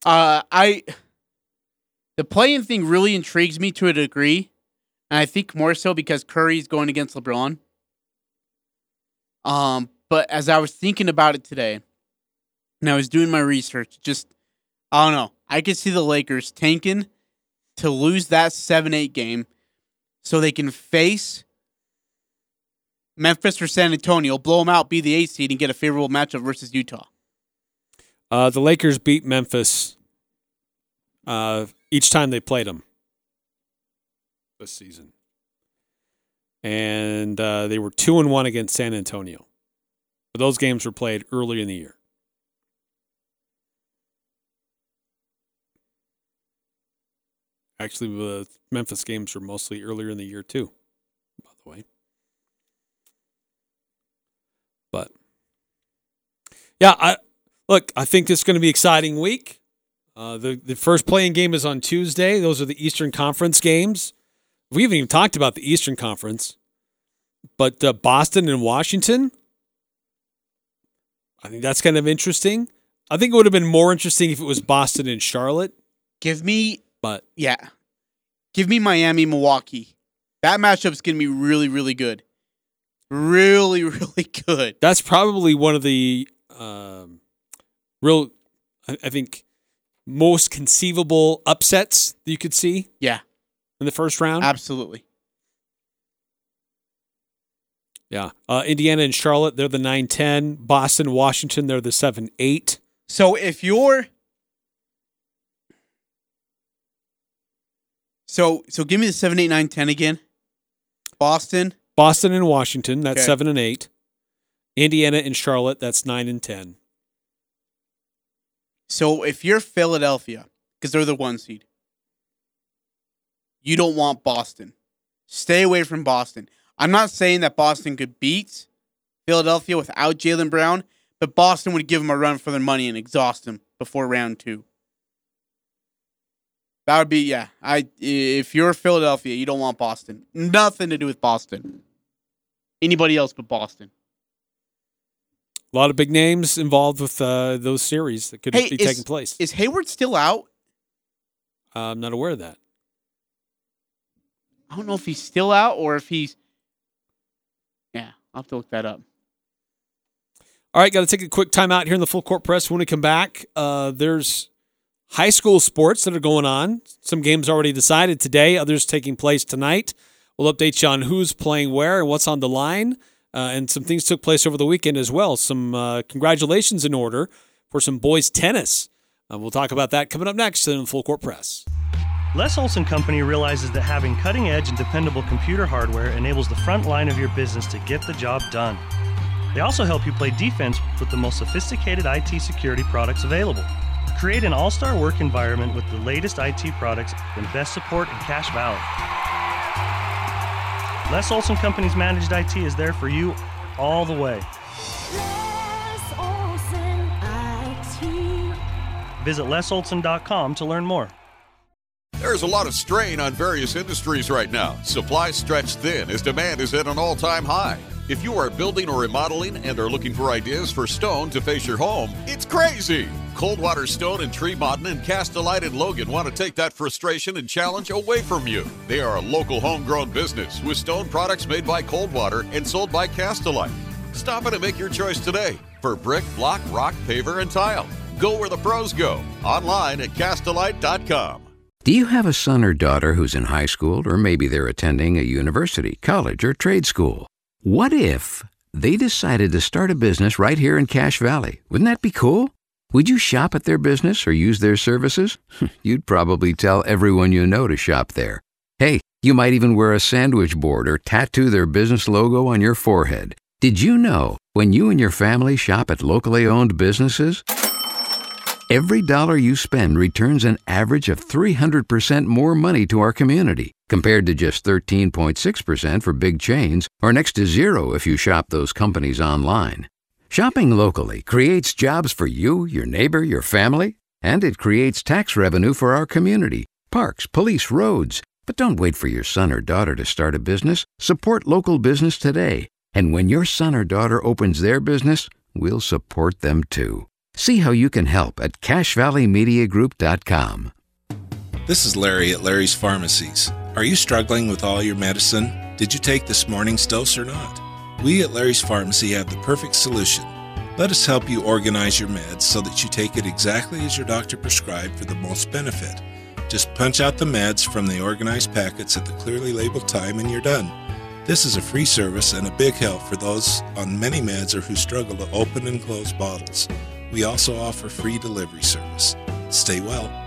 Uh I the play-in thing really intrigues me to a degree. And I think more so because Curry's going against LeBron. Um, but as I was thinking about it today, and I was doing my research, just I don't know. I could see the Lakers tanking to lose that 7 8 game so they can face Memphis or San Antonio, blow them out, be the eight seed, and get a favorable matchup versus Utah. Uh, the Lakers beat Memphis uh, each time they played them this season, and uh, they were two and one against San Antonio. But those games were played early in the year. Actually, the Memphis games were mostly earlier in the year too. By the way, but yeah, I look. I think this is going to be exciting week. Uh, the the first play-in game is on Tuesday. Those are the Eastern Conference games. We haven't even talked about the Eastern Conference, but uh, Boston and Washington. I think that's kind of interesting. I think it would have been more interesting if it was Boston and Charlotte, Give me, but yeah, give me Miami, Milwaukee. That matchup's gonna be really, really good. Really, really good. that's probably one of the um, real, I, I think, most conceivable upsets that you could see Yeah, in the first round. absolutely. Yeah. Uh, Indiana and Charlotte, they're the 9 10. Boston, Washington, they're the 7 8. So if you're so so give me the seven, eight, nine, ten again. Boston. Boston and Washington, that's Okay. 7 and 8. Indiana and Charlotte, that's 9 and 10. So if you're Philadelphia, because they're the one seed, you don't want Boston. Stay away from Boston. I'm not saying that Boston could beat Philadelphia without Jaylen Brown, but Boston would give them a run for their money and exhaust them before round two. That would be yeah. I if you're Philadelphia, you don't want Boston. Nothing to do with Boston. Anybody else but Boston. A lot of big names involved with uh, those series that could Hey, be is- taking place. Is Hayward still out? Uh, I'm not aware of that. I don't know if he's still out or if he's. Yeah, I'll have to look that up. All right, got to take a quick time out here in the full court press. When we come back, uh, there's high school sports that are going on. Some games already decided today, others taking place tonight. We'll update you on who's playing where and what's on the line. Uh, and some things took place over the weekend as well. Some uh, congratulations in order for some boys tennis. Uh, we'll talk about that coming up next in the full court press. Les Olson Company realizes that having cutting edge and dependable computer hardware enables the front line of your business to get the job done. They also help you play defense with the most sophisticated IT security products available. Create an all star work environment with the latest IT products and best support in Cache Valley. Les Olson Company's managed IT is there for you all the way. Visit lesolson.com to learn more. There's a lot of strain on various industries right now. Supplies stretched thin as demand is at an all time high. If you are building or remodeling and are looking for ideas for stone to face your home, it's crazy. Coldwater Stone and Tree Tremont and Castlelite and Logan want to take that frustration and challenge away from you. They are a local homegrown business with stone products made by Coldwater and sold by Castlelite. Stop in and make your choice today for brick, block, rock, paver, and tile. Go where the pros go. Online at castlelite.com. Do you have a son or daughter who's in high school, or maybe they're attending a university, college, or trade school? What if they decided to start a business right here in Cache Valley? Wouldn't that be cool? Would you shop at their business or use their services? You'd probably tell everyone you know to shop there. Hey, you might even wear a sandwich board or tattoo their business logo on your forehead. Did you know when you and your family shop at locally owned businesses? Every dollar you spend returns an average of 300% more money to our community compared to just 13.6% for big chains or next to zero if you shop those companies online. Shopping locally creates jobs for you, your neighbor, your family, and it creates tax revenue for our community, parks, police, roads. But don't wait for your son or daughter to start a business. Support local business today. And when your son or daughter opens their business, we'll support them too. See how you can help at CacheValleyMediaGroup.com. This is Larry at Larry's Pharmacies. Are you struggling with all your medicine? Did you take this morning's dose or not? We at Larry's Pharmacy have the perfect solution. Let us help you organize your meds so that you take it exactly as your doctor prescribed for the most benefit. Just punch out the meds from the organized packets at the clearly labeled time and you're done. This is a free service and a big help for those on many meds or who struggle to open and close bottles. We also offer free delivery service. Stay well.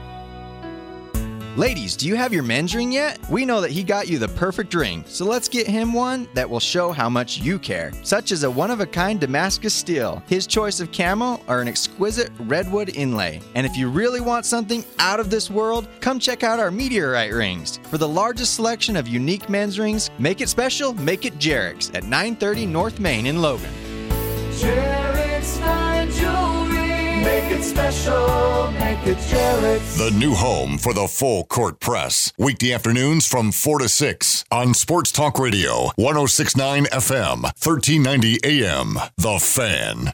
Ladies, do you have your men's ring yet? We know that he got you the perfect ring, so let's get him one that will show how much you care, such as a one of a kind Damascus steel, his choice of camo, or an exquisite redwood inlay. And if you really want something out of this world, come check out our meteorite rings. For the largest selection of unique men's rings, make it special, make it Jarek's at 930 North Main in Logan. Jarek's. Make it special. Make it Jarek's. The new home for the full court press. Weekday afternoons from 4 to 6 on Sports Talk Radio, 1069 FM, 1390 AM. The Fan.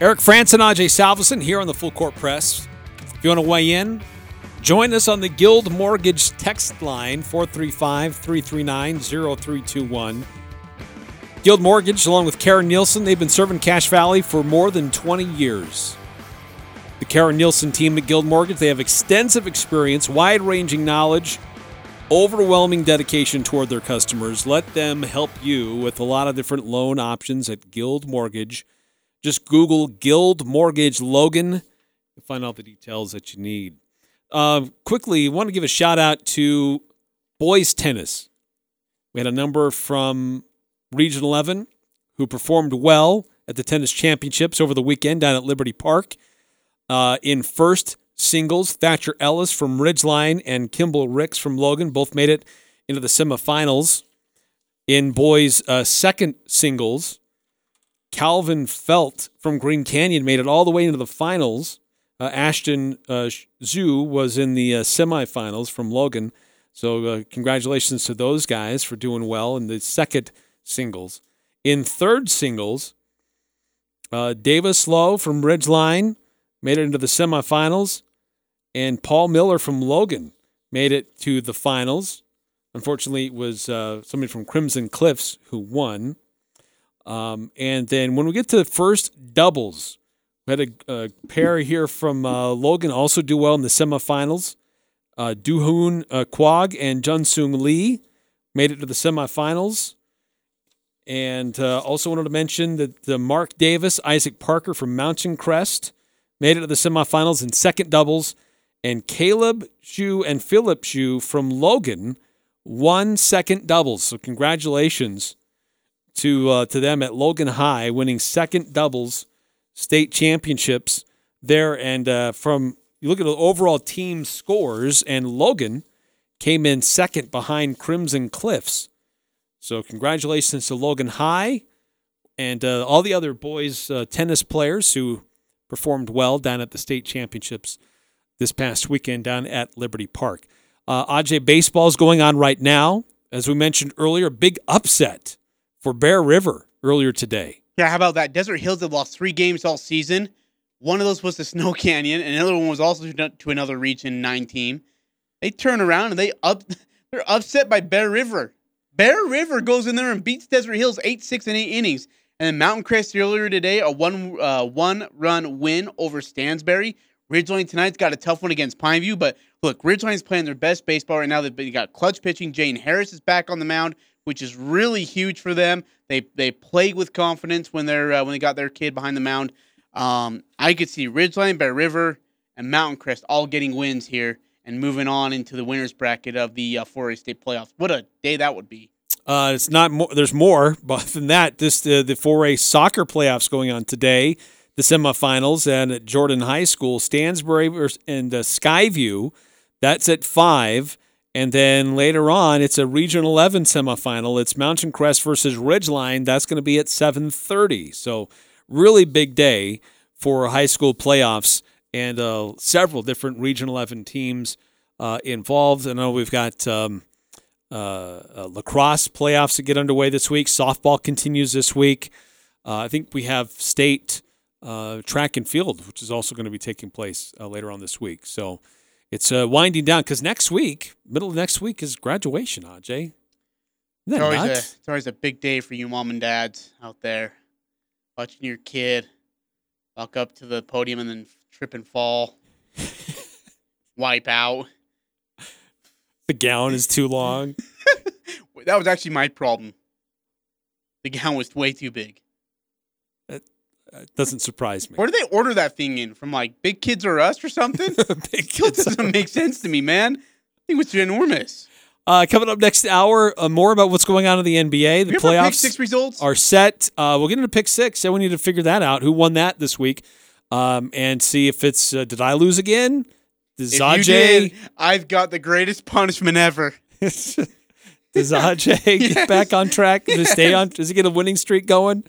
Eric Frandsen and Ajay Salvesen here on the Full Court Press. If you want to weigh in, join us on the Guild Mortgage text line 435 339 0321. Guild Mortgage, along with Karen Nielsen, they've been serving Cache Valley for more than 20 years. The Karen Nielsen team at Guild Mortgage, they have extensive experience, wide ranging knowledge, overwhelming dedication toward their customers. Let them help you with a lot of different loan options at Guild Mortgage. Just Google Guild Mortgage Logan and find all the details that you need. Uh, quickly, want to give a shout out to boys tennis. We had a number from Region 11 who performed well at the tennis championships over the weekend down at Liberty Park. Uh, in first singles, Thatcher Ellis from Ridgeline and Kimball Ricks from Logan both made it into the semifinals. In boys' uh, second singles, Calvin Felt from Green Canyon made it all the way into the finals. Uh, Ashton uh, Zhu was in the uh, semifinals from Logan. So, uh, congratulations to those guys for doing well in the second singles. In third singles, uh, Davis Lowe from Ridgeline made it into the semifinals, and Paul Miller from Logan made it to the finals. Unfortunately, it was uh, somebody from Crimson Cliffs who won. Um, and then when we get to the first doubles, we had a, a pair here from uh, Logan also do well in the semifinals. Uh, Duhoon uh, Quag and Junsung Lee made it to the semifinals. And uh, also wanted to mention that uh, Mark Davis, Isaac Parker from Mountain Crest made it to the semifinals in second doubles. And Caleb Shu and Philip Shu from Logan won second doubles. So congratulations to uh, to them at Logan High, winning second doubles state championships there. And uh, from you look at the overall team scores, and Logan came in second behind Crimson Cliffs. So congratulations to Logan High and uh, all the other boys uh, tennis players who performed well down at the state championships this past weekend down at Liberty Park. Uh, Aj baseball is going on right now. As we mentioned earlier, big upset for Bear River earlier today. Yeah, how about that? Desert Hills have lost three games all season. One of those was to Snow Canyon, and another one was also to another Region Nine team. They turn around and they up. They're upset by Bear River. Bear River goes in there and beats Desert Hills eight, six, and eight innings. And then Mountain Crest earlier today, a one uh, one run win over Stansbury. Ridgeline tonight's got a tough one against Pineview, but look, Ridgeline's playing their best baseball right now. They've got clutch pitching. Jane Harris is back on the mound, which is really huge for them. They they play with confidence when they're uh, when they got their kid behind the mound. Um, I could see Ridgeline, Bear River, and Mountain Crest all getting wins here and moving on into the winners bracket of the uh, 4A state playoffs. What a day that would be! Uh, it's not more. There's more, but than that, this uh, the 4A soccer playoffs going on today. The semifinals and at Jordan High School, Stansbury and uh, Skyview. That's at five, and then later on, it's a Region 11 semifinal. It's Mountain Crest versus Ridgeline. That's going to be at 7:30. So really big day for high school playoffs and uh, several different Region 11 teams uh, involved. I know we've got um, uh, uh, lacrosse playoffs that get underway this week. Softball continues this week. Uh, I think we have state uh, track and field, which is also going to be taking place later on this week. So it's winding down because next week, middle of next week, is graduation, Ajay. It's always, a, it's always a big day for you mom and dads out there watching your kid walk up to the podium and then trip and fall, wipe out. The gown is too long. that was actually my problem. The gown was way too big. It doesn't surprise me. Where do they order that thing in? From like Big Kids or Us or something? Big Kids doesn't make sense to me, man. I think it's enormous. Uh, coming up next hour, uh, more about what's going on in the NBA. The playoffs six results? are set. Uh, we'll get into pick six. So we need to figure that out. Who won that this week? Um, and see if it's uh, did I lose again? You did, I've got the greatest punishment ever. does Zajay get back on track? Does he stay on? Does he get a winning streak going?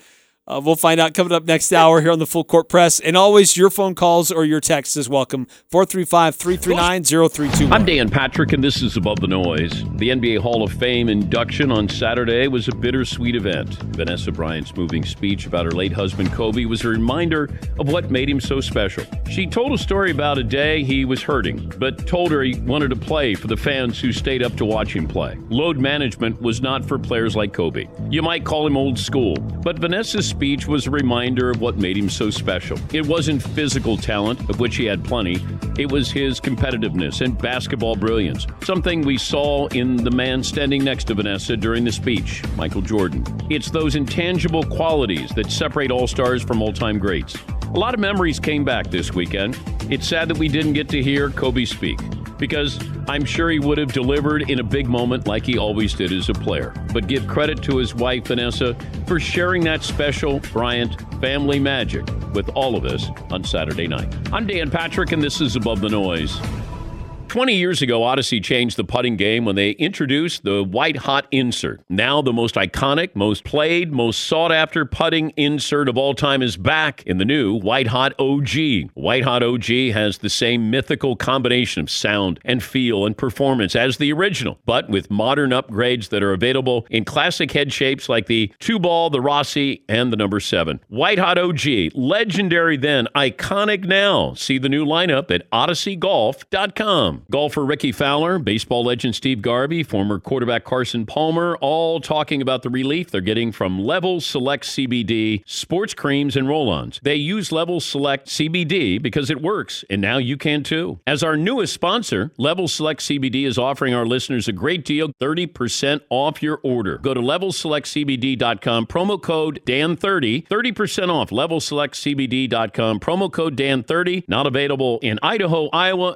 Uh, we'll find out coming up next hour here on the Full Court Press. And always, your phone calls or your texts is welcome. 435 339 0321. I'm Dan Patrick, and this is Above the Noise. The NBA Hall of Fame induction on Saturday was a bittersweet event. Vanessa Bryant's moving speech about her late husband Kobe was a reminder of what made him so special. She told a story about a day he was hurting, but told her he wanted to play for the fans who stayed up to watch him play. Load management was not for players like Kobe. You might call him old school, but Vanessa's speech was a reminder of what made him so special. It wasn't physical talent, of which he had plenty, it was his competitiveness and basketball brilliance, something we saw in the man standing next to Vanessa during the speech, Michael Jordan. It's those intangible qualities that separate all stars from all time greats. A lot of memories came back this weekend. It's sad that we didn't get to hear Kobe speak because I'm sure he would have delivered in a big moment like he always did as a player. But give credit to his wife, Vanessa, for sharing that special Bryant family magic with all of us on Saturday night. I'm Dan Patrick, and this is Above the Noise. 20 years ago, Odyssey changed the putting game when they introduced the White Hot Insert. Now, the most iconic, most played, most sought after putting insert of all time is back in the new White Hot OG. White Hot OG has the same mythical combination of sound and feel and performance as the original, but with modern upgrades that are available in classic head shapes like the two ball, the Rossie, and the number seven. White Hot OG, legendary then, iconic now. See the new lineup at odysseygolf.com. Golfer Rickie Fowler, baseball legend Steve Garvey, former quarterback Carson Palmer, all talking about the relief they're getting from Level Select CBD, sports creams, and roll ons. They use Level Select CBD because it works, and now you can too. As our newest sponsor, Level Select CBD is offering our listeners a great deal 30% off your order. Go to levelselectcbd.com, promo code DAN30, 30% off. Levelselectcbd.com, promo code DAN30, not available in Idaho, Iowa,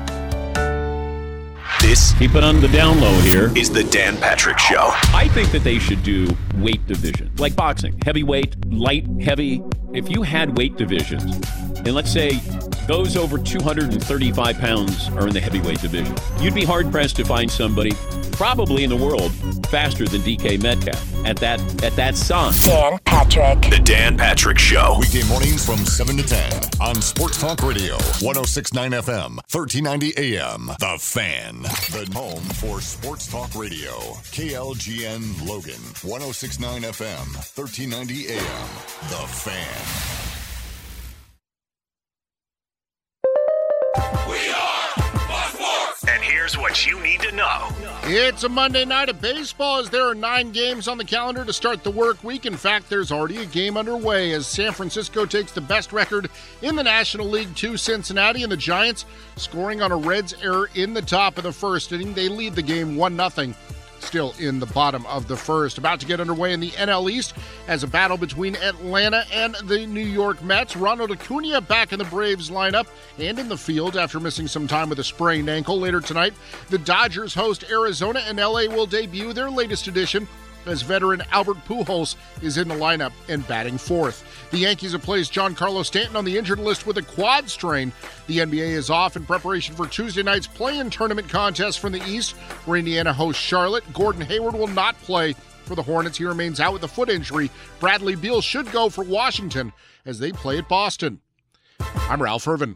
This keep it on the down low here. Is the Dan Patrick Show. I think that they should do weight division, like boxing, heavyweight, light, heavy. If you had weight divisions, and let's say those over 235 pounds are in the heavyweight division, you'd be hard pressed to find somebody, probably in the world, faster than DK Metcalf at that at that size. Dan Patrick. The Dan Patrick Show. Weekday mornings from 7 to 10 on Sports Talk Radio, 1069 FM, 1390 AM. The Fan, the home for Sports Talk Radio. KLGN Logan, 1069 FM, 1390 AM. The Fan. Here's what you need to know. It's a Monday night of baseball as there are nine games on the calendar to start the work week. In fact, there's already a game underway as San Francisco takes the best record in the National League to Cincinnati, and the Giants scoring on a Reds error in the top of the first inning. They lead the game 1 0 still in the bottom of the first. About to get underway in the NL East as a battle between Atlanta and the New York Mets. Ronald Acuna back in the Braves lineup and in the field after missing some time with a sprained ankle. Later tonight, the Dodgers host Arizona and LA will debut their latest edition as veteran Albert Pujols is in the lineup and batting fourth. The Yankees have placed Giancarlo Stanton on the injured list with a quad strain. The NBA is off in preparation for Tuesday night's play-in tournament contest from the East, where Indiana hosts Charlotte. Gordon Hayward will not play for the Hornets. He remains out with a foot injury. Bradley Beal should go for Washington as they play at Boston. I'm Ralph Irvin.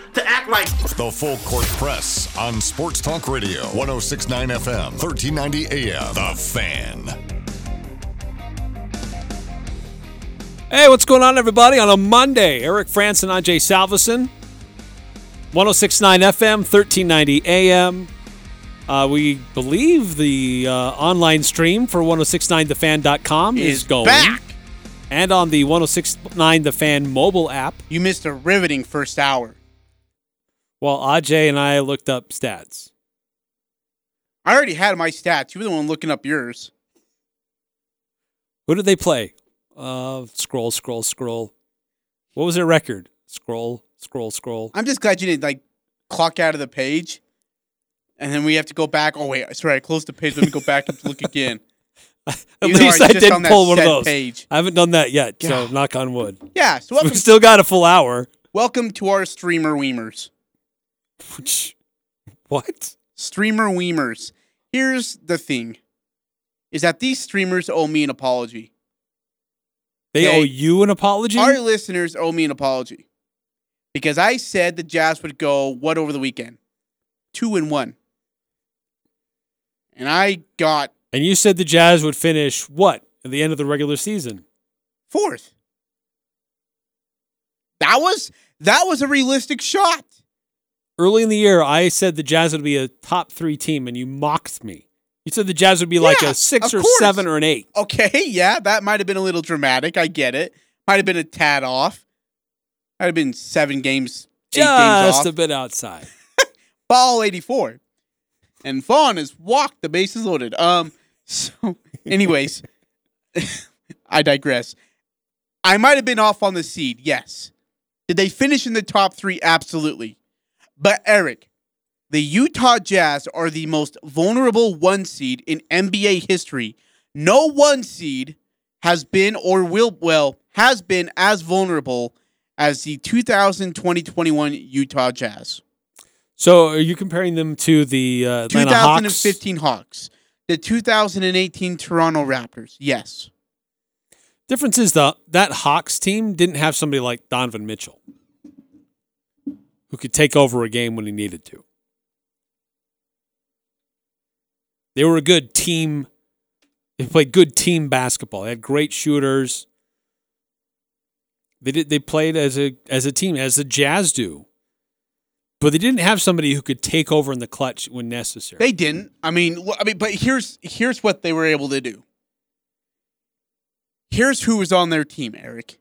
to act like The Full Court Press on Sports Talk Radio, 1069 FM, 1390 AM. The Fan. Hey, what's going on, everybody? On a Monday, Eric France Frandsen, AJ Salvesen, 1069 FM, 1390 AM. Uh, we believe the uh, online stream for 1069thefan.com is, Is going. back. And on the 1069 The Fan mobile app. You missed a riveting first hour. Well, Aj and I looked up stats. I already had my stats. You were the one looking up yours. Who did they play? Uh, scroll, scroll, scroll. What was their record? Scroll, scroll, scroll. I'm just glad you didn't like clock out of the page, and then we have to go back. Oh wait, sorry, I closed the page. Let me go back and look again. At Even least I didn't on pull one of those. page. I haven't done that yet, so knock on wood. Yeah, so welcome, We've still got a full hour. welcome to our streamer weemers. What? Streamer weemers. Here's the thing: is that these streamers owe me an apology. They Okay. owe you an apology? Our listeners owe me an apology because I said the Jazz would go what over the weekend, two and one, and I got and you said the Jazz would finish what at the end of the regular season? fourth. That was that was a realistic shot. Early in the year, I said the Jazz would be a top three team, and you mocked me. You said the Jazz would be like a six or course. seven or an eight. Okay, yeah, that might have been a little dramatic. I get it. Might have been a tad off. Might have been seven games, eight games Just off. a bit outside. Ball 84. And Vaughn has walked the bases loaded. Um, so, anyways, I digress. I might have been off on the seed, yes. Did they finish in the top three? Absolutely. But Eric, the Utah Jazz are the most vulnerable one seed in NBA history. No one seed has been or will, well, has been as vulnerable as the 2020 21 Utah Jazz. So, are you comparing them to the uh, Atlanta Hawks? 2015 Hawks. The 2018 Toronto Raptors. Yes. Difference is the that Hawks team didn't have somebody like Donovan Mitchell who could take over a game when he needed to. They were a good team. They played good team basketball. They had great shooters. They did. They played as a as a team, as the Jazz do. But they didn't have somebody who could take over in the clutch when necessary. They didn't. I mean, I mean, but here's here's what they were able to do. Here's who was on their team, Eric.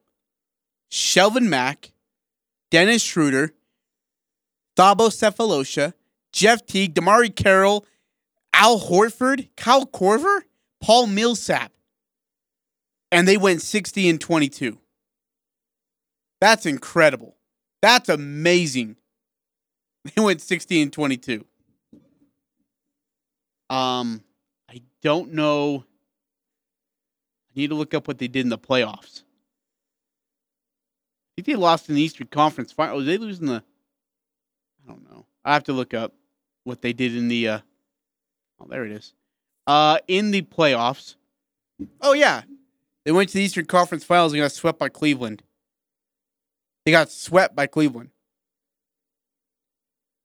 Shelvin Mack, Dennis Schroeder, Thabo Sefolosha, Jeff Teague, DeMarre Carroll, Al Horford, Kyle Korver, Paul Millsap. And they went 60 and 22. That's incredible. That's amazing. They went 60 and 22. Um, I don't know. I need to look up what they did in the playoffs. I think they lost in the Eastern Conference final. Did they lose in the? I don't know. I have to look up what they did in the. Uh, oh, there it is. Uh, in the playoffs. Oh yeah, they went to the Eastern Conference Finals and got swept by Cleveland. They got swept by Cleveland.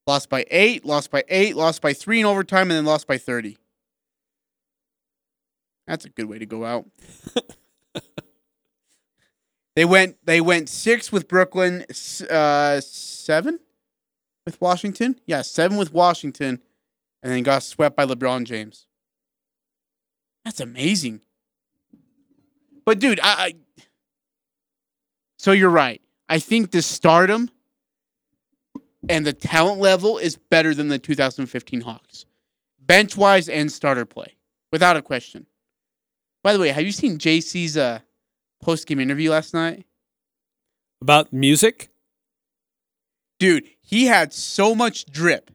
Lost by eight, lost by eight, lost by three in overtime, and then lost by 30. That's a good way to go out. they went they went six with Brooklyn, uh, seven with Washington. Yeah, seven with Washington, and then got swept by LeBron James. That's amazing. But dude, I, I so you're right. I think the stardom and the talent level is better than the 2015 Hawks, bench wise and starter play, without a question. By the way, have you seen JC's uh, post game interview last night? About music? Dude, he had so much drip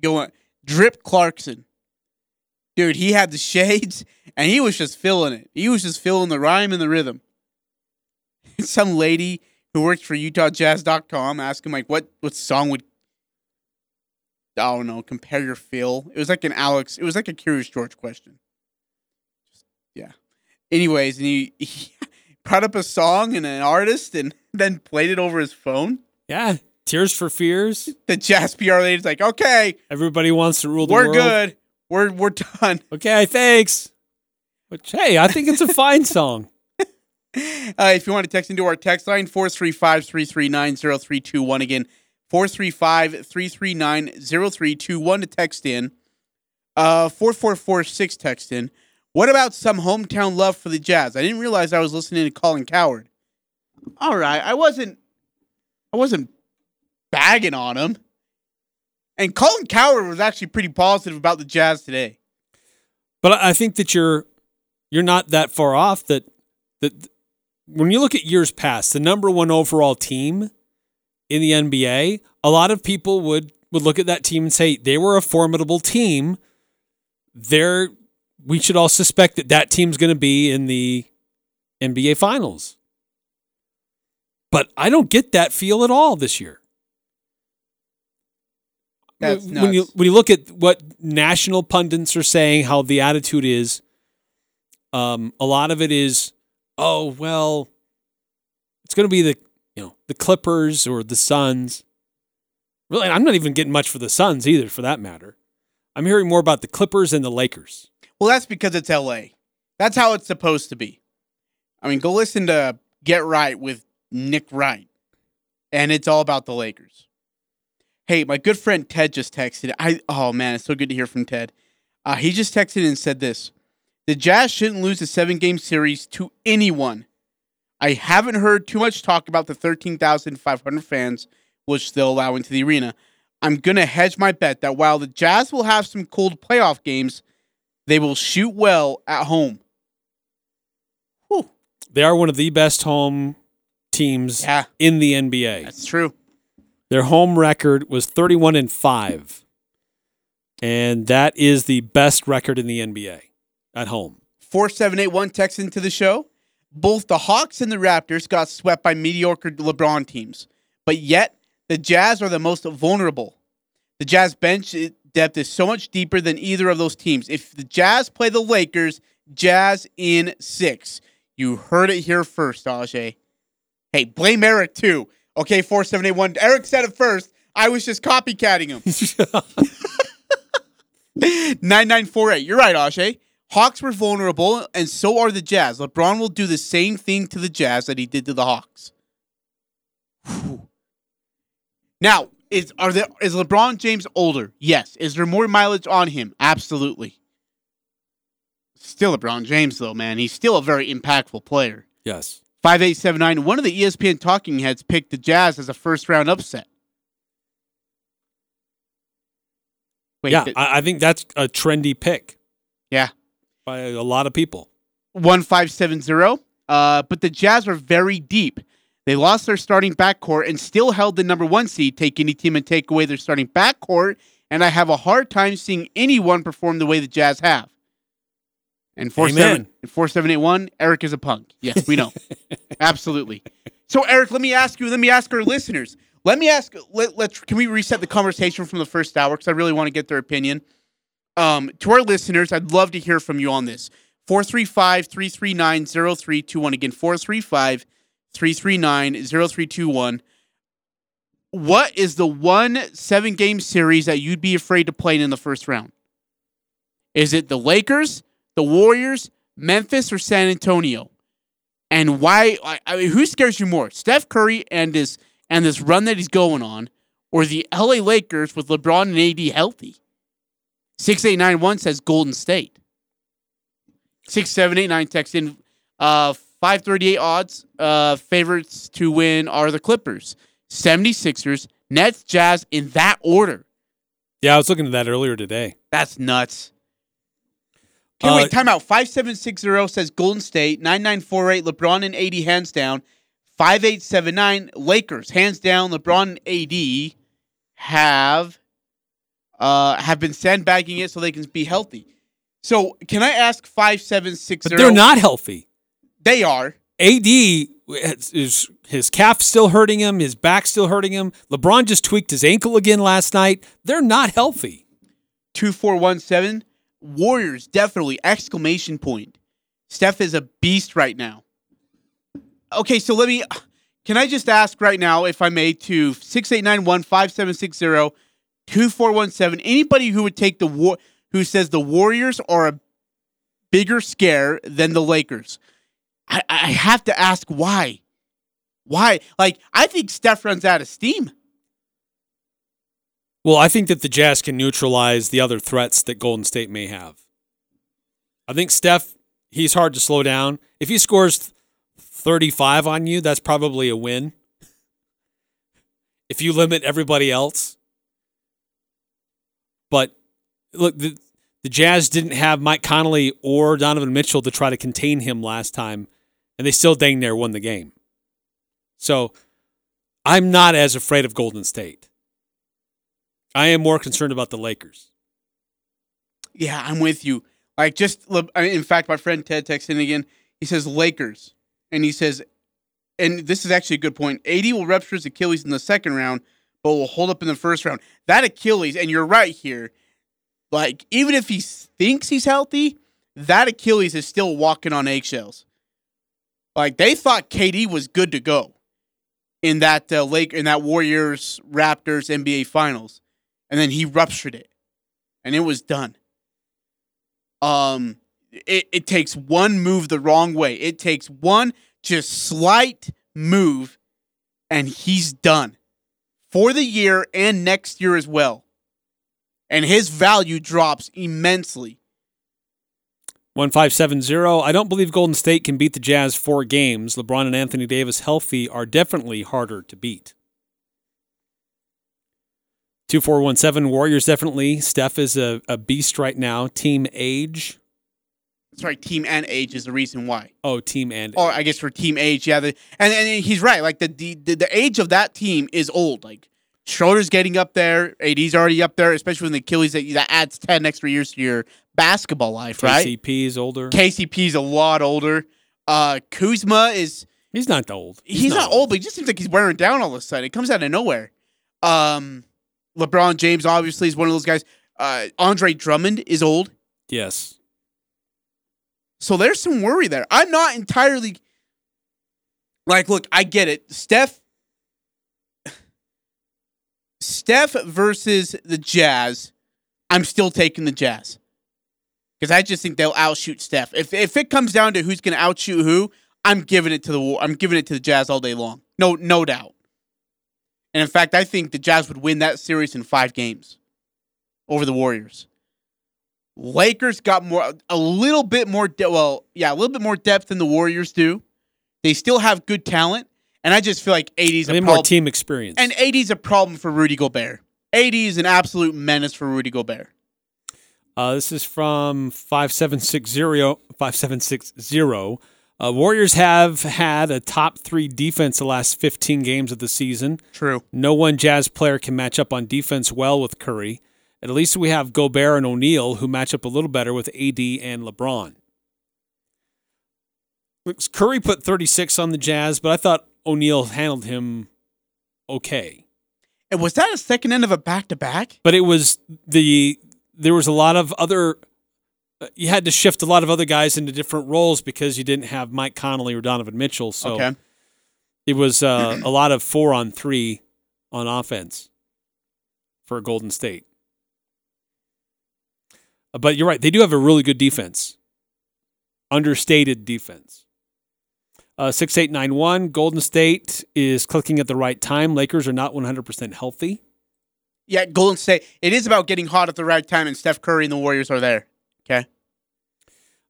going. Drip Clarkson. Dude, he had the shades and he was just feeling it. He was just feeling the rhyme and the rhythm. Some lady who works for UtahJazz.com, ask him like what what song would I don't know compare your feel. It was like an Alex. It was like a Curious George question. Yeah. Anyways, and he, he brought up a song and an artist, and then played it over his phone. Yeah. Tears for Fears. The Jazz PR lady's like, okay, Everybody wants to rule the world. we're good. We're we're done. Okay, thanks. Which hey, I think it's a fine song. Uh, if you want to text into our text line, 435 339 0321. Again, 435 339 0321 to text in. Uh, 4446 text in. What about some hometown love for the Jazz? I didn't realize I was listening to Colin Cowherd. All right, I wasn't I wasn't bagging on him. And Colin Cowherd was actually pretty positive about the Jazz today. But I think that you're you're not that far off. That that when you look at years past, the number one overall team in the NBA, a lot of people would would look at that team and say they were a formidable team. They're we should all suspect that that team's going to be in the NBA Finals. But I don't get that feel at all this year. That's when you when you look at what national pundits are saying, how the attitude is, um, a lot of it is, oh well, it's going to be the you know the Clippers or the Suns. Really, I'm not even getting much for the Suns either, for that matter. I'm hearing more about the Clippers and the Lakers. Well, that's because it's LA. That's how it's supposed to be. I mean, go listen to Get Right with Nick Wright, and it's all about the Lakers. Hey, my good friend Ted just texted. I oh man, it's so good to hear from Ted. Uh, he just texted and said this: the Jazz shouldn't lose a seven-game series to anyone. I haven't heard too much talk about the 13,500 fans which they'll allow into the arena. I'm gonna hedge my bet that while the Jazz will have some cold playoff games, they will shoot well at home. They are one of the best home teams in the NBA. That's true. Their home record was 31 and 5. And that is the best record in the NBA at home. 4781 text into the show. Both the Hawks and the Raptors got swept by mediocre LeBron teams, but yet the Jazz are the most vulnerable. The Jazz bench eh, depth is so much deeper than either of those teams. If the Jazz play the Lakers, Jazz in six. You heard it here first, Ajay. Hey, blame Eric too. Okay, 4781. Eric said it first. I was just copycatting him. 9948. You're right, Ajay. Hawks were vulnerable, and so are the Jazz. LeBron will do the same thing to the Jazz that he did to the Hawks. Whew. Now, is are there is LeBron James older? Yes. Is there more mileage on him? Absolutely. Still LeBron James, though, man. He's still a very impactful player. Yes. 5879. One of the ESPN talking heads picked the Jazz as a first round upset. Wait, yeah, th- I, think that's a trendy pick yeah. by a lot of people. 1570. Uh, but the Jazz are very deep. They lost their starting backcourt and still held the number one seed. Take any team and take away their starting backcourt, and I have a hard time seeing anyone perform the way the Jazz have. And four seven four seven eight one. Eric is a punk. Yes, we know. Absolutely. So, Eric, let me ask you. Let me ask our listeners. Let me ask. Let, let can we reset the conversation from the first hour because I really want to get their opinion. Um, to our listeners, I'd love to hear from you on this. 435 339 0321. Again, 435 339 0321. What is the one seven game series that you'd be afraid to play in the first round? Is it the Lakers, the Warriors, Memphis, or San Antonio? And why? I, I mean, who scares you more, Steph Curry and this and this run that he's going on, or the LA Lakers with LeBron and AD healthy? Six eight nine one says Golden State. Six seven eight nine text in. Uh, five thirty eight odds. Uh, favorites to win are the Clippers, 76ers, Nets, Jazz in that order. Yeah, I was looking at that earlier today. That's nuts. Okay, Uh, wait, timeout. 5760 says Golden State. 9948, LeBron and AD hands down. 5879, Lakers, hands down. LeBron and AD have uh have been sandbagging it so they can be healthy. So can I ask 5760? But they're not healthy. They are. AD is his calf still hurting him, his back still hurting him. LeBron just tweaked his ankle again last night. They're not healthy. 2417 Warriors definitely exclamation point. Steph is a beast right now. Okay, so let me can I just ask right now if I may to 68915760 2417 anybody who would take the war who says the Warriors are a bigger scare than the Lakers. I, I have to ask why. Why? Like, I think Steph runs out of steam. Well, I think that the Jazz can neutralize the other threats that Golden State may have. I think Steph, he's hard to slow down. If he scores 35 on you, that's probably a win. If you limit everybody else. But look, the, the Jazz didn't have Mike Conley or Donovan Mitchell to try to contain him last time, and they still dang near won the game. So I'm not as afraid of Golden State. I am more concerned about the Lakers. Yeah, I'm with you. Like, just in fact, my friend Ted texted in again. He says Lakers, and he says, and this is actually a good point. AD will rupture his Achilles in the second round, but will hold up in the first round. That Achilles, and you're right here. Like, even if he thinks he's healthy, that Achilles is still walking on eggshells. Like they thought KD was good to go in that uh, Lake in that Warriors Raptors NBA Finals, and then he ruptured it, and it was done. Um, it, it takes one move the wrong way. It takes one just slight move, and he's done for the year and next year as well. And his value drops immensely. 1570. I don't believe Golden State can beat the Jazz four games. LeBron and Anthony Davis healthy are definitely harder to beat. 2417 Warriors definitely. Steph is a, a beast right now. Team age. Sorry. Team and age is the reason why. Oh, team and. Or I guess for team age, yeah. The, and, and he's right. Like the, the the age of that team is old. Like Schroeder's getting up there. AD's already up there, especially when the Achilles that, that adds ten extra years to your basketball life, right? KCP is older. KCP is a lot older. Uh, Kuzma is he's not old. He's, he's not, not old, old, but he just seems like he's wearing down all of a sudden. It comes out of nowhere. Um, LeBron James obviously is one of those guys. Uh, Andre Drummond is old. Yes. So there's some worry there. I'm not entirely like, look, I get it. Steph Steph versus the Jazz, I'm still taking the Jazz because I just think they'll outshoot Steph. If if it comes down to who's going to outshoot who, I'm giving it to the I'm giving it to the Jazz all day long. No no doubt. And in fact, I think the Jazz would win that series in 5 games over the Warriors. Lakers got more a little bit more de- well, yeah, a little bit more depth than the Warriors do. They still have good talent, and I just feel like AD's a more team experience. And AD's a problem for Rudy Gobert. AD is an absolute menace for Rudy Gobert. Uh, this is from 5760. 5760. Uh, Warriors have had a top three defense the last 15 games of the season. True. No one Jazz player can match up on defense well with Curry. At least we have Gobert and O'Neal who match up a little better with AD and LeBron. Curry put 36 on the Jazz, but I thought O'Neal handled him okay. And was that a second end of a back to back? But it was the there was a lot of other. Uh, you had to shift a lot of other guys into different roles because you didn't have Mike Conley or Donovan Mitchell. So okay. it was uh, a lot of four on three on offense for Golden State. Uh, but you're right; they do have a really good defense, understated defense. Uh, 6891, Golden State is clicking at the right time. Lakers are not 100% healthy. Yeah, Golden State. It is about getting hot at the right time, and Steph Curry and the Warriors are there. Okay.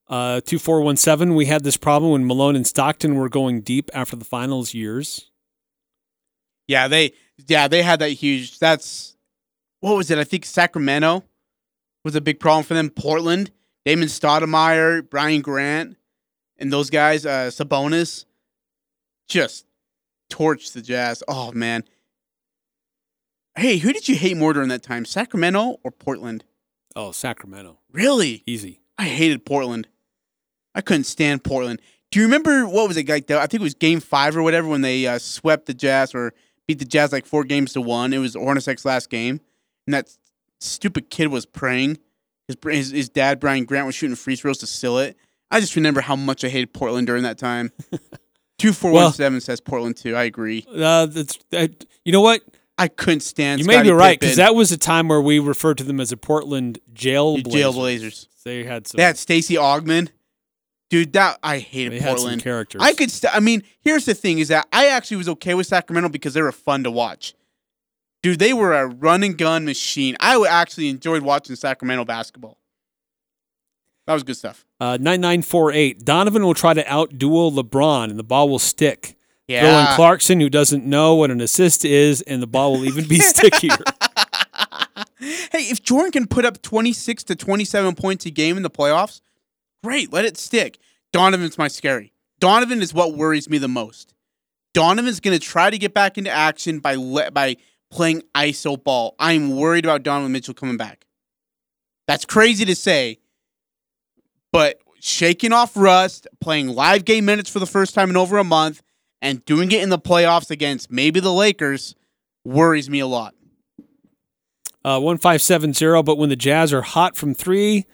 Uh, 2417, we had this problem when Malone and Stockton were going deep after the finals years. Yeah, they yeah, they had that huge that's what was it? I think Sacramento was a big problem for them. Portland, Damon Stoudamire, Brian Grant and those guys, uh, Sabonis, just torched the Jazz. Oh man. Hey, who did you hate more during that time, Sacramento or Portland? Oh, Sacramento. Really? Easy. I hated Portland. I couldn't stand Portland. Do you remember what was it like? The, I think it was Game Five or whatever when they uh, swept the Jazz or beat the Jazz like four games to one. It was Hornacek's last game, and that stupid kid was praying. His, his his dad Brian Grant was shooting free throws to seal it. I just remember how much I hated Portland during that time. Two four one seven says Portland too. I agree. Uh, that's you know what I couldn't stand. you may Scottie be right because that was a time where we referred to them as a Portland jail Jail Blazers. They had some. They had Stacey Augmon. Dude, that I hated They Portland. characters. I could. St- I mean, here's the thing: is that I actually was okay with Sacramento because they were fun to watch. Dude, they were a run and gun machine. I actually enjoyed watching Sacramento basketball. That was good stuff. Uh, 9948. Donovan will try to outduel LeBron and the ball will stick. Throw in Clarkson, who doesn't know what an assist is, and the ball will even be stickier. Hey, if Jordan can put up 26 to 27 points a game in the playoffs, great, let it stick. Donovan's my scary. Donovan is what worries me the most. Donovan's going to try to get back into action by le- by playing iso ball. I'm worried about Donovan Mitchell coming back. That's crazy to say, but shaking off rust, playing live game minutes for the first time in over a month, and doing it in the playoffs against maybe the Lakers worries me a lot. Uh, 1570, but when the Jazz are hot from three,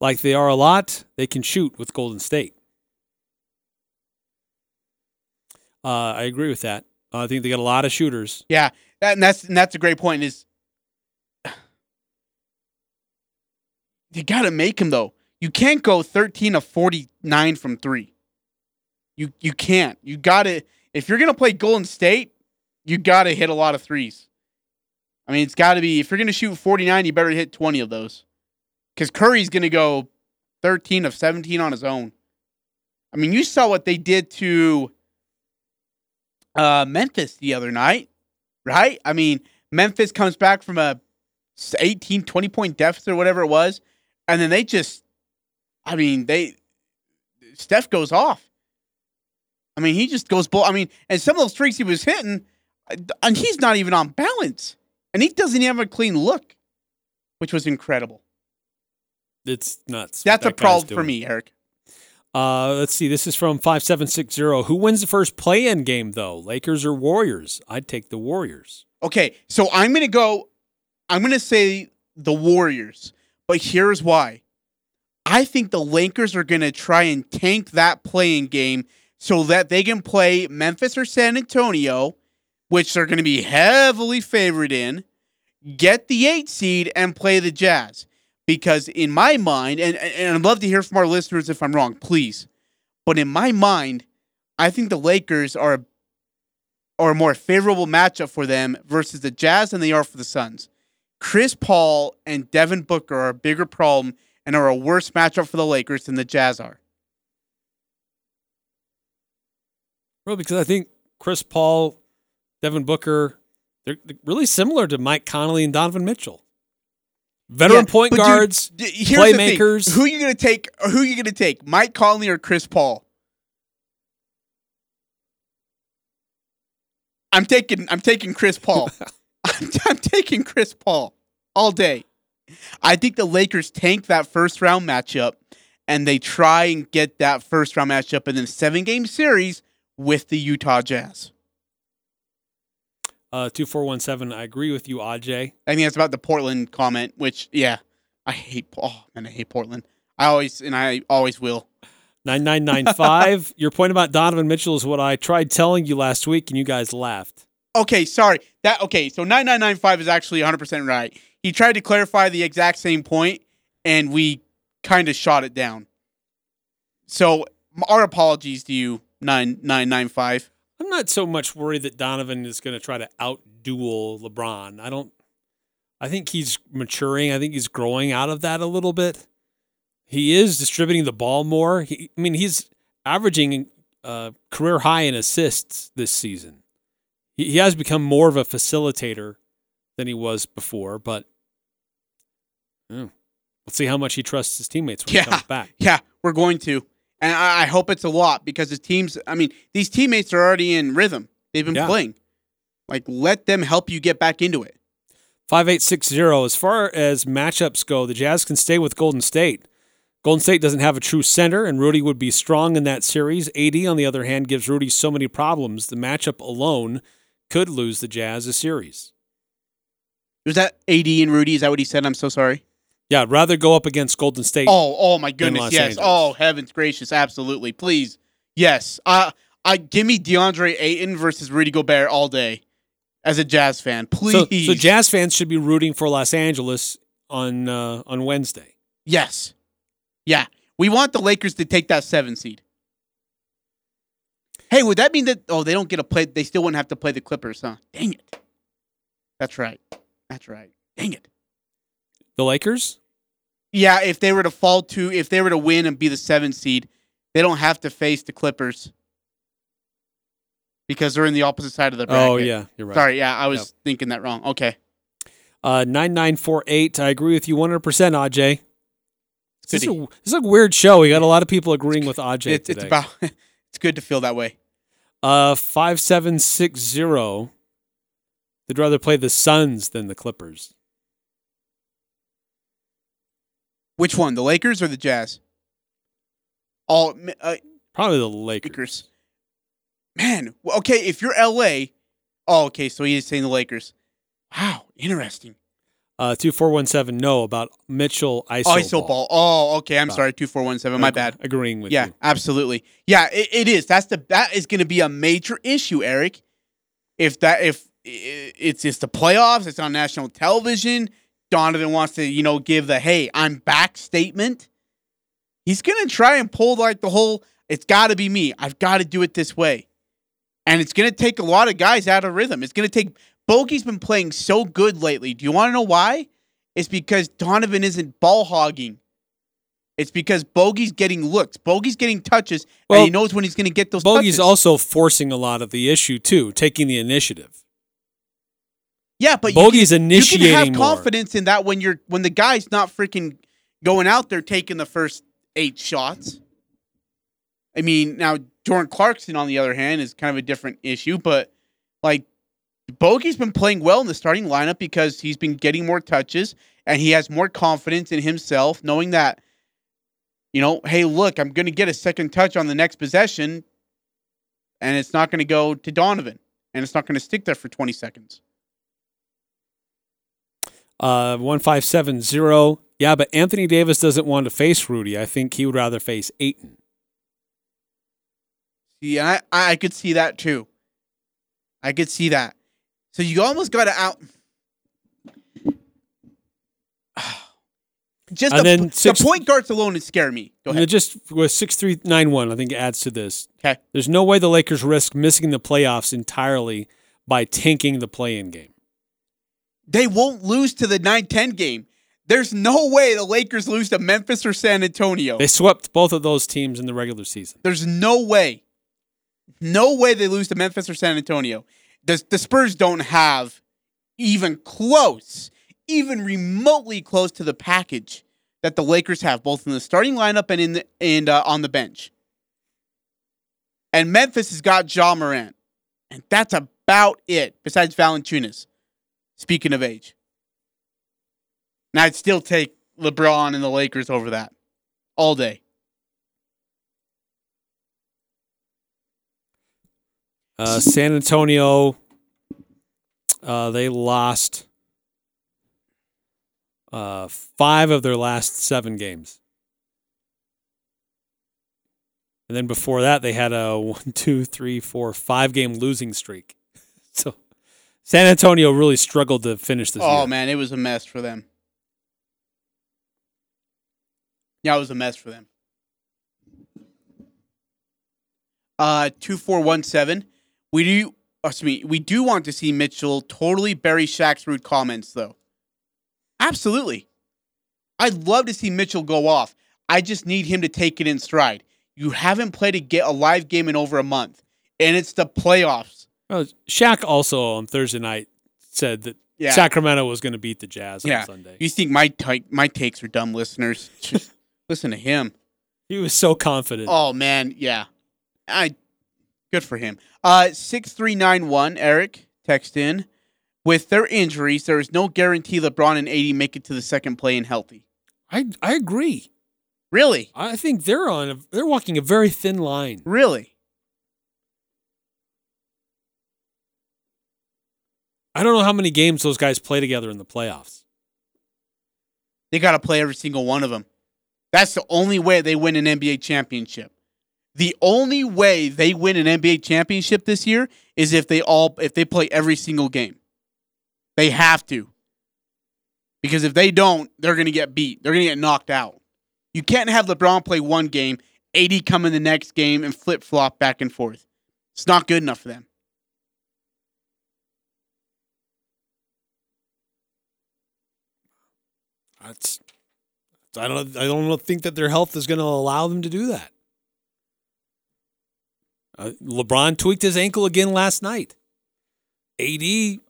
like they are a lot, they can shoot with Golden State. Uh, I agree with that. Uh, I think they got a lot of shooters. Yeah, that, and that's and that's a great point. Is you got to make him though. You can't go thirteen of forty nine from three. You you can't. You got to if you're gonna play Golden State, you got to hit a lot of threes. I mean, it's got to be if you're gonna shoot forty nine, you better hit twenty of those, because Curry's gonna go thirteen of seventeen on his own. I mean, you saw what they did to uh, Memphis the other night, right? I mean, Memphis comes back from a 18, 20 point deficit or whatever it was, and then they just, I mean, they, Steph goes off. I mean, he just goes bull. I mean, and some of those streaks he was hitting, and he's not even on balance, and he doesn't even have a clean look, which was incredible. It's nuts. That's a problem for me, Eric. Uh, let's see. This is from 5760. Who wins the first play in game, though? Lakers or Warriors? I'd take the Warriors. Okay, so I'm gonna go. I'm gonna say the Warriors, but here's why. I think the Lakers are gonna try and tank that playing game so that they can play Memphis or San Antonio, which they're gonna be heavily favored in, get the eight seed and play the Jazz. Because in my mind, and, and I'd love to hear from our listeners if I'm wrong, please. But in my mind, I think the Lakers are a or a more favorable matchup for them versus the Jazz than they are for the Suns. Chris Paul and Devin Booker are a bigger problem and are a worse matchup for the Lakers than the Jazz are. Well, because I think Chris Paul, Devin Booker, they're really similar to Mike Conley and Donovan Mitchell. Veteran Yeah, point dude, guards, d- here's the thing. playmakers. Who are you gonna take? Who are you gonna take? Mike Conley or Chris Paul? I'm taking. I'm taking Chris Paul. I'm, I'm taking Chris Paul all day. I think the Lakers tank that first round matchup, and they try and get that first round matchup in the seven game series with the Utah Jazz. Uh, two four one seven. I agree with you, Aj. I think that's about the Portland comment, which yeah, I hate. Oh man, I hate Portland. I always and I always will. Nine nine nine five. Your point about Donovan Mitchell is what I tried telling you last week, and you guys laughed. Okay, sorry. That okay. So nine nine nine five is actually one hundred percent right. He tried to clarify the exact same point, and we kind of shot it down. So our apologies to you, nine nine nine five. I'm not so much worried that Donovan is going to try to outduel LeBron. I don't. I think he's maturing. I think he's growing out of that a little bit. He is distributing the ball more. He, I mean, he's averaging uh, career high in assists this season. He, he has become more of a facilitator than he was before, but let's see how much he trusts his teammates when Yeah. he comes back. Yeah, we're going to, and I, I hope it's a lot because his teams. I mean, these teammates are already in rhythm. They've been Yeah. playing. Like, let them help you get back into it. 5860. As far as matchups go, the Jazz can stay with Golden State. Golden State doesn't have a true center, and Rudy would be strong in that series. AD, on the other hand, gives Rudy so many problems. The matchup alone could lose the Jazz a series. Was that AD and Rudy? Is that what he said? I'm so sorry. Yeah, I'd rather go up against Golden State. Oh, oh my goodness, yes. Angeles. Oh, heavens gracious, absolutely. Please. Yes. Uh I give me DeAndre Ayton versus Rudy Gobert all day as a Jazz fan. So, Please. so Jazz fans should be rooting for Los Angeles on uh, on Wednesday. Yes. Yeah. We want the Lakers to take that seven seed. Hey, would that mean that oh they don't get a play they still wouldn't have to play the Clippers, huh? Dang it. That's right. That's right. Dang it. The Lakers? Yeah, if they were to fall to if they were to win and be the seven seed, they don't have to face the Clippers. Because they're in the opposite side of the bracket. Oh, yeah, you're right. Sorry, yeah, I was Yep. thinking that wrong. Okay. Uh, 9948. I agree with you 100%, Aj. This is, a, this is a weird show. We got a lot of people agreeing with Aj It's, today. it's about it's good to feel that way. Uh, 5760. They'd rather play the Suns than the Clippers. Which one, the Lakers or the Jazz? All uh, Probably the Lakers. Lakers. Man, okay, if you're LA, oh, okay, so he's saying the Lakers. Wow, interesting. Uh, 2417, no, about Mitchell ISO, ISO ball. Oh, okay. I'm Ball. sorry. Two four one seven. My bad. Agreeing with yeah, you. Yeah, absolutely. Yeah, it, it is. That's the that is going to be a major issue, Eric. If that if it's it's the playoffs, it's on national television. Donovan wants to you know give the hey I'm back statement. He's going to try and pull like the whole. It's got to be me. I've got to do it this way, and it's going to take a lot of guys out of rhythm. It's going to take. Bogey's been playing so good lately. Do you want to know why? It's because Donovan isn't ball hogging. It's because Bogey's getting looks. Bogey's getting touches, Well, and he knows when he's going to get those Bogey's touches. also forcing a lot of the issue, too, taking the initiative. Yeah, but Bogey's you can, initiating You can have more. confidence in that when you're when the guy's not freaking going out there taking the first eight shots. I mean, now Jordan Clarkson, on the other hand, is kind of a different issue, but like Bogey's been playing well in the starting lineup because he's been getting more touches and he has more confidence in himself, knowing that, you know, hey, look, I'm going to get a second touch on the next possession, and it's not going to go to Donovan, and it's not going to stick there for 20 seconds. Uh, 1570. Yeah, but Anthony Davis doesn't want to face Rudy. I think he would rather face Ayton. Yeah, I, I could see that too. I could see that. So you almost got to out. Just And the, then the point guards alone would scare me. Go ahead. just with 6391, I think it adds to this. Okay. There's no way the Lakers risk missing the playoffs entirely by tanking the play in game. They won't lose to the 9-10 game. There's no way the Lakers lose to Memphis or San Antonio. They swept both of those teams in the regular season. There's no way. No way they lose to Memphis or San Antonio. The, the Spurs don't have even close, even remotely close to the package that the Lakers have, both in the starting lineup and in the, and uh, on the bench. And Memphis has got Ja Morant, and that's about it. Besides Valanciunas, speaking of age, and I'd still take LeBron and the Lakers over that all day. Uh, San Antonio, uh, they lost uh, five of their last seven games. And then before that, they had a one, two, three, four, five game losing streak. So San Antonio really struggled to finish this Oh year. man, it was a mess for them. Yeah, it was a mess for them. Uh, two four one seven. We do. oh, Excuse me. We do want to see Mitchell totally bury Shaq's rude comments, though. Absolutely. I'd love to see Mitchell go off. I just need him to take it in stride. You haven't played a, get a live game in over a month, and it's the playoffs. Well, Shaq also on Thursday night said that Yeah. Sacramento was going to beat the Jazz yeah. on Sunday. You think my ta- my takes are dumb, listeners? Just listen to him. He was so confident. Oh man, yeah. I good for him. Uh six three nine one, Eric, text in. With their injuries, there is no guarantee LeBron and AD make it to the second play and healthy. I I agree. Really? I think they're on. A, they're walking a very thin line. Really? I don't know how many games those guys play together in the playoffs. They got to play every single one of them. That's the only way they win an NBA championship. The only way they win an NBA championship this year is if they all if they play every single game. They have to. Because if they don't, they're going to get beat. They're going to get knocked out. You can't have LeBron play one game, AD come in the next game and flip-flop back and forth. It's not good enough for them. That's I don't I don't think that their health is going to allow them to do that. Uh, LeBron tweaked his ankle again last night. AD, he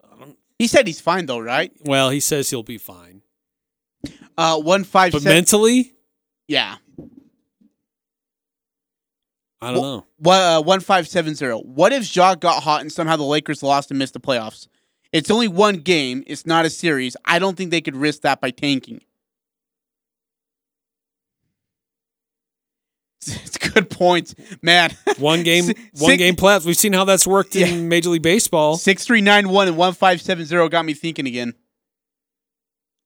said he's fine though, right? Well, he says he'll be fine. Uh, one five. But mentally, yeah. I don't know. What uh, one five seven zero? What if Ja got hot and somehow the Lakers lost and missed the playoffs? It's only one game. It's not a series. I don't think they could risk that by tanking. It's good points, man. One game, one game playoffs. We've seen how that's worked in Yeah. Major League Baseball. Six three nine one and one five seven zero got me thinking again.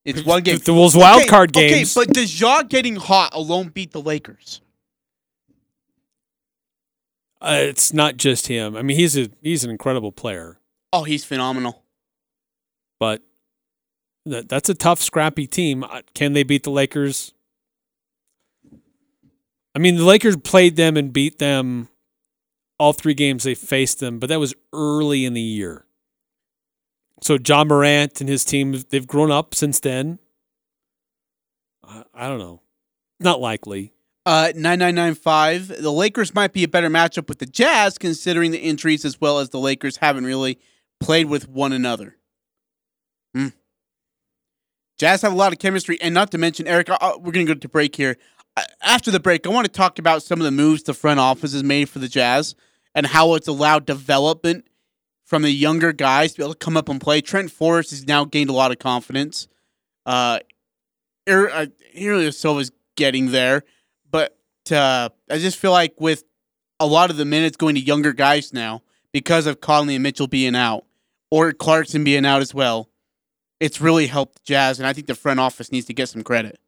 It's one game. The Wolves wild Okay, card games. Okay, but does Ja getting hot alone beat the Lakers? Uh, it's not just him. I mean, he's a he's an incredible player, Oh, he's phenomenal. But that that's a tough, scrappy team. Uh, Can they beat the Lakers? I mean, the Lakers played them and beat them all three games they faced them, but that was early in the year. So John Morant and his team, they've grown up since then. I, I don't know. Not likely. Uh, 9995. The Lakers might be a better matchup with the Jazz considering the injuries as well as the Lakers haven't really played with one another. Hmm. Jazz have a lot of chemistry, and not to mention, Eric, we're going to go to break here. After the break, I want to talk about some of the moves the front office has made for the Jazz and how it's allowed development from the younger guys to be able to come up and play. Trent Forrest has now gained a lot of confidence. Uh, Er- uh, Silva's getting there, but uh, I just feel like with a lot of the minutes going to younger guys now because of Conley and Mitchell being out, or Clarkson being out as well, it's really helped Jazz, and I think the front office needs to get some credit.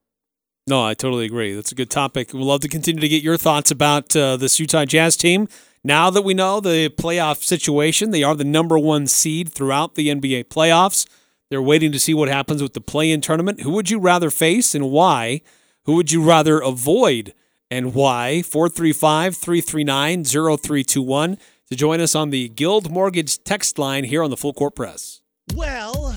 No, I totally agree. That's a good topic. We'd love to continue to get your thoughts about uh, this Utah Jazz team. Now that we know the playoff situation, they are the number one seed throughout the NBA playoffs. They're waiting to see what happens with the play in tournament. Who would you rather face and why? Who would you rather avoid and why? 435 339 0321 to join us on the Guild Mortgage text line here on the Full Court Press. Well,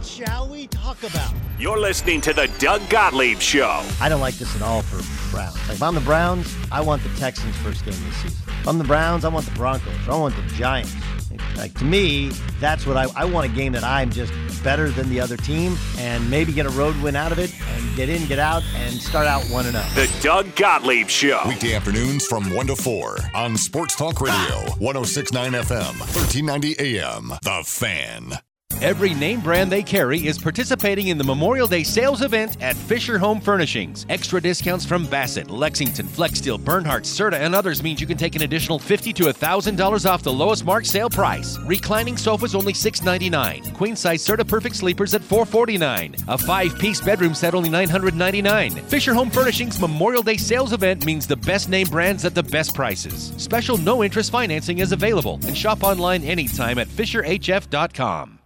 what shall we talk about? You're listening to the Doug Gottlieb Show. I don't like this at all for Browns. Like if I'm the Browns, I want the Texans first game this season. If I'm the Browns, I want the Broncos. I want the Giants. Like, like, to me, that's what I, I want a game that I'm just better than the other team and maybe get a road win out of it and get in, get out, and start out one and oh. zero. The Doug Gottlieb Show. Weekday afternoons from 1 to 4 on Sports Talk Radio, 1069 FM, 1390 AM. The Fan. Every name brand they carry is participating in the Memorial Day sales event at Fisher Home Furnishings. Extra discounts from Bassett, Lexington, Flexsteel, Bernhardt, Serta, and others means you can take an additional 50 to $1,000 off the lowest mark sale price. Reclining sofas only 699. Queen size Serta Perfect Sleepers at 449. A five piece bedroom set only 999. Fisher Home Furnishings Memorial Day sales event means the best name brands at the best prices. Special no interest financing is available and shop online anytime at FisherHF.com.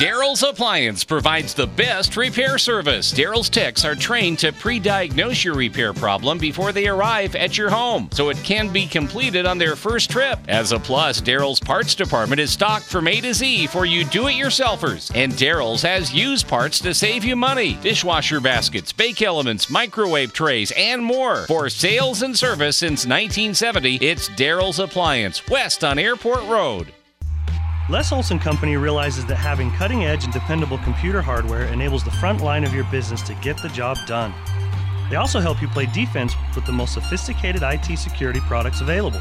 Daryl's Appliance provides the best repair service. Daryl's techs are trained to pre diagnose your repair problem before they arrive at your home, so it can be completed on their first trip. As a plus, Daryl's parts department is stocked from A to Z for you do it yourselfers, and Daryl's has used parts to save you money dishwasher baskets, bake elements, microwave trays, and more. For sales and service since 1970, it's Daryl's Appliance, west on Airport Road. Les Olson Company realizes that having cutting edge and dependable computer hardware enables the front line of your business to get the job done. They also help you play defense with the most sophisticated IT security products available.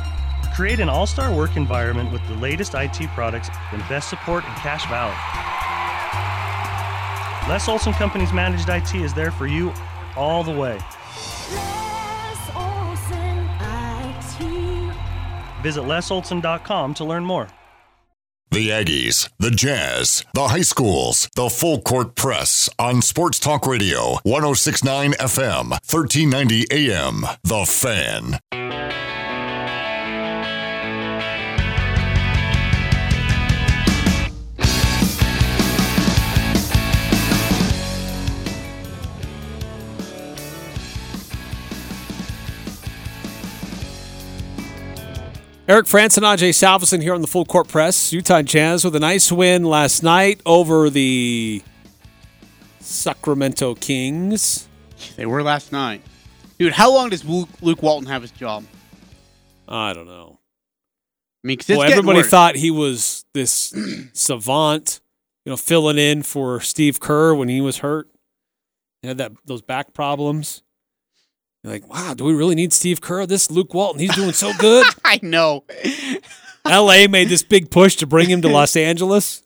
Create an all star work environment with the latest IT products and best support in Cache Valley. Les Olson Company's managed IT is there for you all the way. Visit lesolson.com to learn more. The Aggies, the Jazz, the high schools, the full court press on Sports Talk Radio, 1069 FM, 1390 AM. The Fan. Eric Frandsen and Ajay Salvesen here on the Full Court Press. Utah Jazz with a nice win last night over the Sacramento Kings. They were last night. Dude, how long does Luke, Luke Walton have his job? I don't know. I mean, Well, everybody worse. thought he was this savant, you know, filling in for Steve Kerr when he was hurt. He had that those back problems. You're like, wow, do we really need Steve Kerr? This Luke Walton, he's doing so good. I know. LA made this big push to bring him to Los Angeles.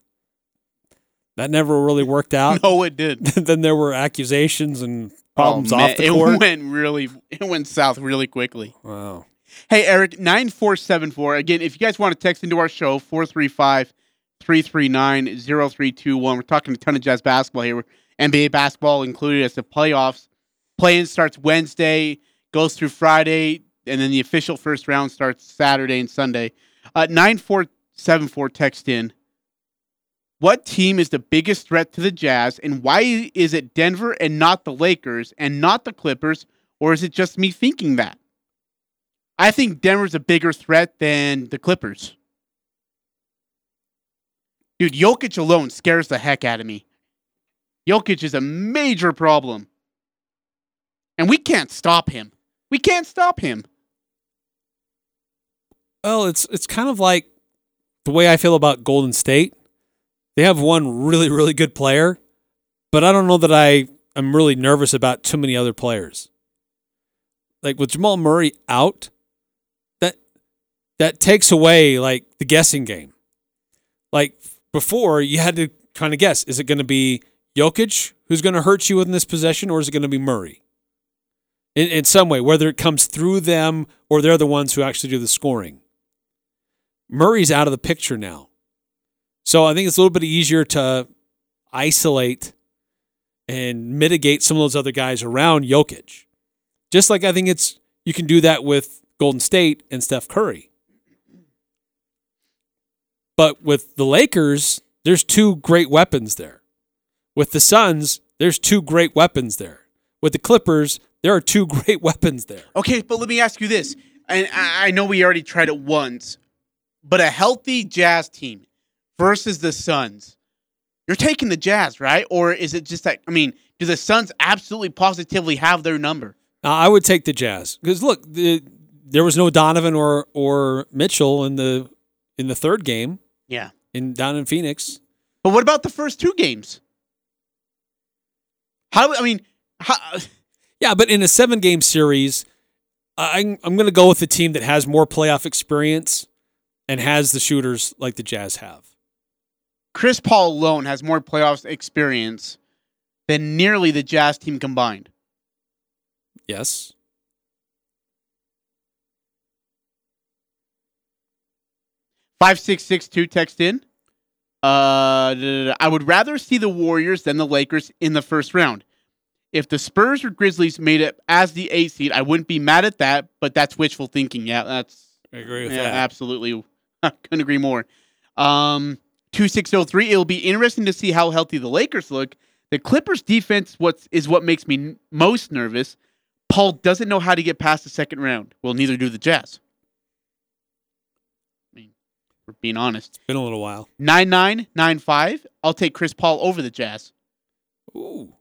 That never really worked out. No, it did. then there were accusations and oh, problems Oh, off the court. it went really, it went south really quickly. Wow. Hey, Eric, 9474. Again, if you guys want to text into our show, 435 339 0321. We're talking a ton of jazz basketball here. NBA basketball included as the playoffs. Play-in starts Wednesday, goes through Friday, and then the official first round starts Saturday and Sunday. Uh, 9474 text in. What team is the biggest threat to the Jazz, and why is it Denver and not the Lakers and not the Clippers, or is it just me thinking that? I think Denver's a bigger threat than the Clippers. Dude, Jokic alone scares the heck out of me. Jokic is a major problem. And we can't stop him. We can't stop him. Well, it's it's kind of like the way I feel about Golden State. They have one really really good player, but I don't know that I am really nervous about too many other players. Like with Jamal Murray out, that that takes away like the guessing game. Like before, you had to kind of guess: is it going to be Jokic who's going to hurt you in this possession, or is it going to be Murray? In, in some way, whether it comes through them or they're the ones who actually do the scoring. Murray's out of the picture now. So I think it's a little bit easier to isolate and mitigate some of those other guys around Jokic. Just like I think it's you can do that with Golden State and Steph Curry. But with the Lakers, there's two great weapons there. With the Suns, there's two great weapons there. With the Clippers, there are two great weapons there. Okay, but let me ask you this. And I know we already tried it once, but a healthy Jazz team versus the Suns, you're taking the Jazz, right? Or is it just that? I mean, do the Suns absolutely positively have their number? Uh, I would take the Jazz because look, the, there was no Donovan or or Mitchell in the in the third game. Yeah. in down in Phoenix. But what about the first two games? How? I mean, how, Yeah, but in a seven game series, I'm I'm going to go with the team that has more playoff experience and has the shooters like the Jazz have. Chris Paul alone has more playoffs experience than nearly the Jazz team combined. Yes. Five six six two text in. Uh. I would rather see the Warriors than the Lakers in the first round. If the Spurs or Grizzlies made it as the eight seed, I wouldn't be mad at that. But that's wishful thinking. Yeah, that's I agree with yeah, that. absolutely. Couldn't agree more. Um, two six zero three. It'll be interesting to see how healthy the Lakers look. The Clippers defense what's is what makes me n- most nervous. Paul doesn't know how to get past the second round. Well, neither do the Jazz. I mean, we're being honest. It's been a little while. Nine nine nine five. I'll take Chris Paul over the Jazz. Ooh.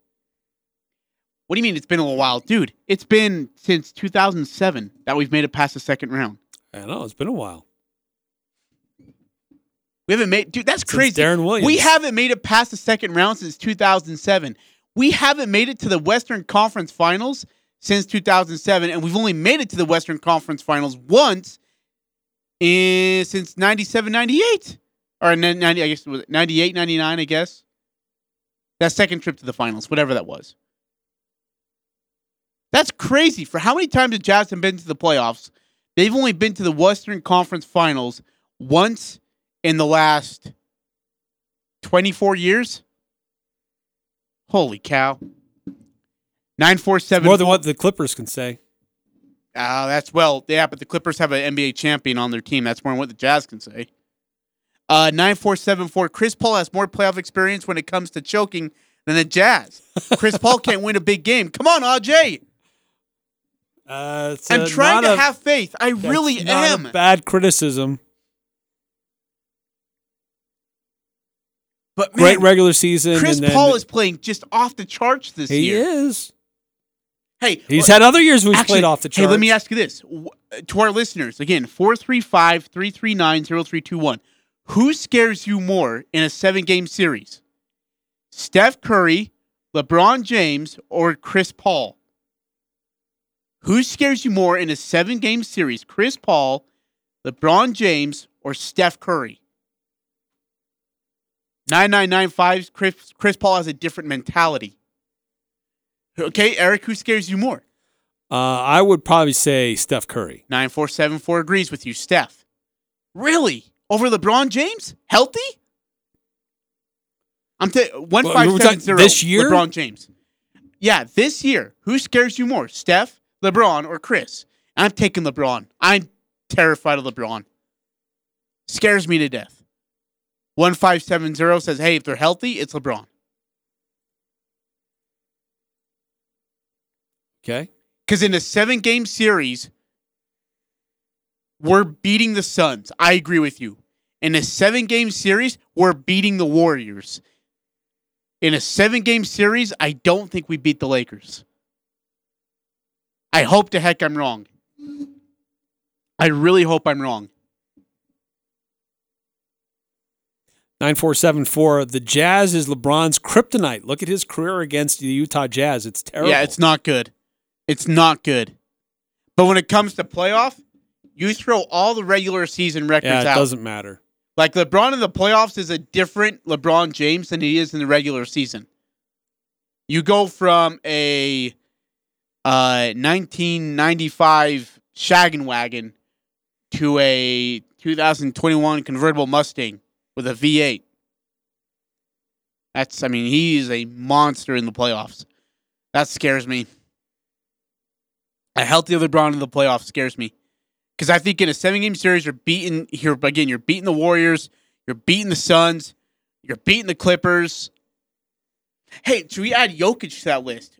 What do you mean it's been a little while, dude? It's been since 2007 that we've made it past the second round. I know it's been a while. We haven't made, dude. That's Since crazy. Deron Williams. We haven't made it past the second round since 2007. We haven't made it to the Western Conference Finals since 2007, and we've only made it to the Western Conference Finals once in since 97, 98. Or 90, I guess it was 98, 99, I guess. That second trip to the finals, whatever that was. That's crazy. For how many times have Jazz have been to the playoffs? They've only been to the Western Conference Finals once in the last 24 years. Holy cow. 947 More than what the Clippers can say. Ah, that's well, yeah, but the Clippers have an NBA champion on their team. That's more than what the Jazz can say. Uh, 9474. Chris Paul has more playoff experience when it comes to choking than the Jazz. Chris Paul can't win a big game. Come on, AJ. Uh, I'm trying to a- have faith. I really am. bad criticism. But Great regular season. Chris Paul is playing just off the charts this He year. He is. Hey, He's well, had other years where he's actually, played off the Hey, let me ask you this. To our listeners, again, 435 339 0321. Who scares you more in a seven game series? Steph Curry, LeBron James, or Chris Paul? Who scares you more in a seven game series? Chris Paul, LeBron James, or Steph Curry? 9995, Chris, Chris Paul has a different mentality. Okay, Eric, who scares you more? Uh, I would probably say Steph Curry. 9474 agrees with you, Steph. Really? Over LeBron James? Healthy? I'm t- one Well, five we're seven talking zero. this year? LeBron James. Yeah, this year. Who scares you more, Steph, LeBron, or Chris? I'm taking LeBron. I'm terrified of LeBron. Scares me to death. One five seven zero says, "Hey, if they're healthy, it's LeBron." Okay. Because in a seven game series, we're beating the Suns. I agree with you. In a seven game series, we're beating the Warriors. In a seven game series, I don't think we beat the Lakers. I hope to heck I'm wrong. I really hope I'm wrong. 9474. The Jazz is LeBron's kryptonite. Look at his career against the Utah Jazz. It's terrible. Yeah, it's not good. It's not good. But when it comes to playoff, you throw all the regular season records Yeah, it out. doesn't matter. Like LeBron in the playoffs is a different LeBron James than he is in the regular season. You go from a uh, 1995 shaggin' wagon to a 2021 convertible Mustang with a V8. That's, I mean, he's a monster in the playoffs. That scares me. A healthy LeBron in the playoffs scares me. Because I think in a seven game series, you're beating here again, you're beating the Warriors, you're beating the Suns, you're beating the Clippers. Hey, should we add Jokic to that list?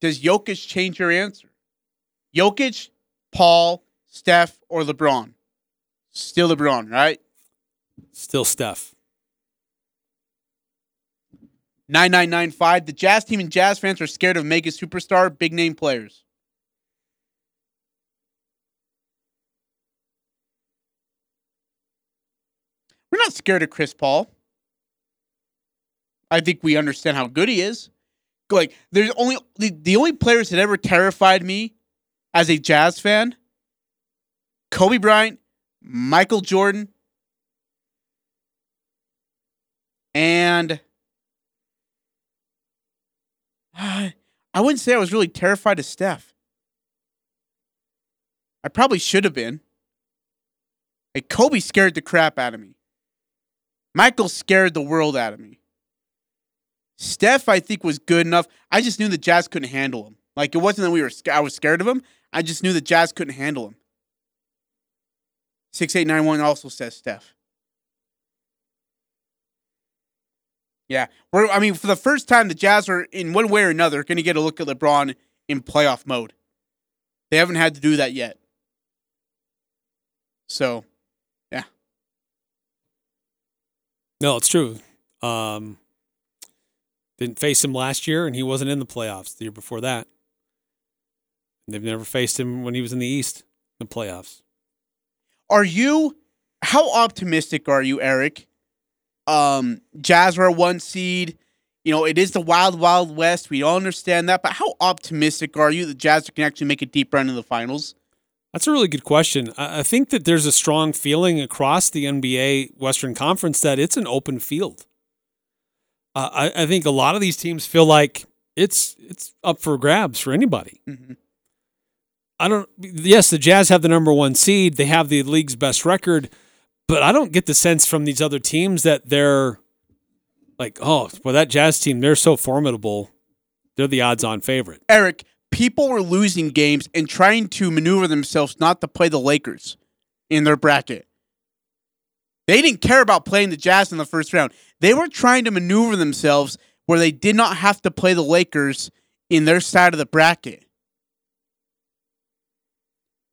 Does Jokic change your answer? Jokic, Paul, Steph, or LeBron? Still LeBron, right? Still Steph. 9995. The Jazz team and Jazz fans are scared of mega superstar, big name players. We're not scared of Chris Paul. I think we understand how good he is. Like, there's only the, the only players that ever terrified me as a Jazz fan Kobe Bryant, Michael Jordan, and I wouldn't say I was really terrified of Steph. I probably should have been. Like Kobe scared the crap out of me. Michael scared the world out of me. Steph, I think, was good enough. I just knew the Jazz couldn't handle him. Like it wasn't that we were I was scared of him. I just knew the Jazz couldn't handle him. Six eight nine one also says Steph. Yeah, we're. I mean, for the first time, the Jazz are in one way or another going to get a look at LeBron in playoff mode. They haven't had to do that yet. So, yeah. No, it's true. Um, didn't face him last year, and he wasn't in the playoffs the year before that. And they've never faced him when he was in the East in the playoffs. Are you? How optimistic are you, Eric? Um, Jazz are a one seed. You know, it is the wild, wild west. We all understand that. But how optimistic are you that Jazz can actually make a deep run in the finals? That's a really good question. I think that there's a strong feeling across the NBA Western Conference that it's an open field. Uh, I, I think a lot of these teams feel like it's it's up for grabs for anybody. I don't. Yes, the Jazz have the number one seed. They have the league's best record, but I don't get the sense from these other teams that they're like, oh, well, that Jazz team, they're so formidable. They're the odds-on favorite. Eric, people were losing games and trying to maneuver themselves not to play the Lakers in their bracket. They didn't care about playing the Jazz in the first round. They were trying to maneuver themselves where they did not have to play the Lakers in their side of the bracket.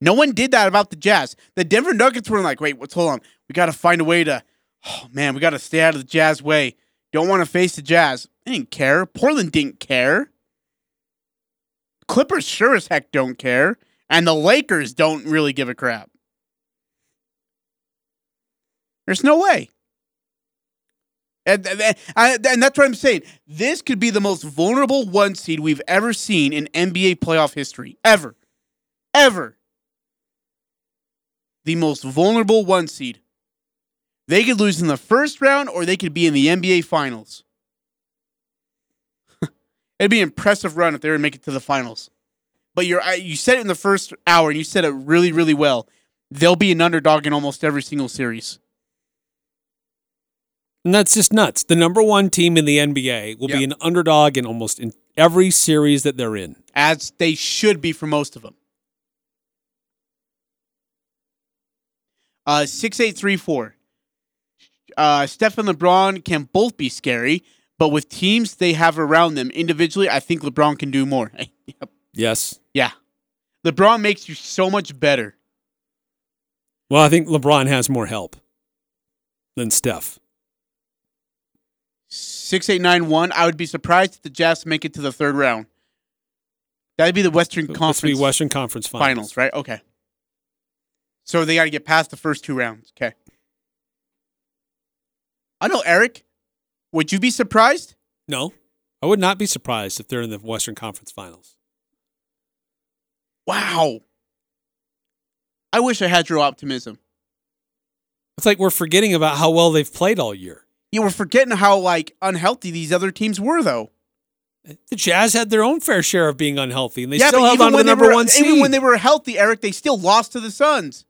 No one did that about the Jazz. The Denver Nuggets were like, wait, what's hold on? We got to find a way to, oh man, we got to stay out of the Jazz way. Don't want to face the Jazz. They didn't care. Portland didn't care. Clippers sure as heck don't care. And the Lakers don't really give a crap. There's no way. And, and, and that's what I'm saying. This could be the most vulnerable one seed we've ever seen in NBA playoff history. Ever. Ever. The most vulnerable one seed. They could lose in the first round or they could be in the NBA finals. It'd be an impressive run if they were to make it to the finals. But you're you said it in the first hour and you said it really, really well. They'll be an underdog in almost every single series. And that's just nuts. The number one team in the NBA will be an underdog in almost in every series that they're in. As they should be for most of them. Uh, 6834. Uh, Steph and LeBron can both be scary, but with teams they have around them individually, I think LeBron can do more. yep. Yes. Yeah. LeBron makes you so much better. Well, I think LeBron has more help than Steph. 6891. I would be surprised if the Jazz make it to the third round. That'd be the Western This Conference. be Western Conference finals. finals, right? Okay. So they got to get past the first two rounds. Okay. I know, Eric. Would you be surprised? No, I would not be surprised if they're in the Western Conference finals. Wow. I wish I had your optimism. It's like we're forgetting about how well they've played all year. You were forgetting how like unhealthy these other teams were, though. The Jazz had their own fair share of being unhealthy, and they yeah, still held on to the number were, one seed. even when they were healthy, Eric, they still lost to the Suns.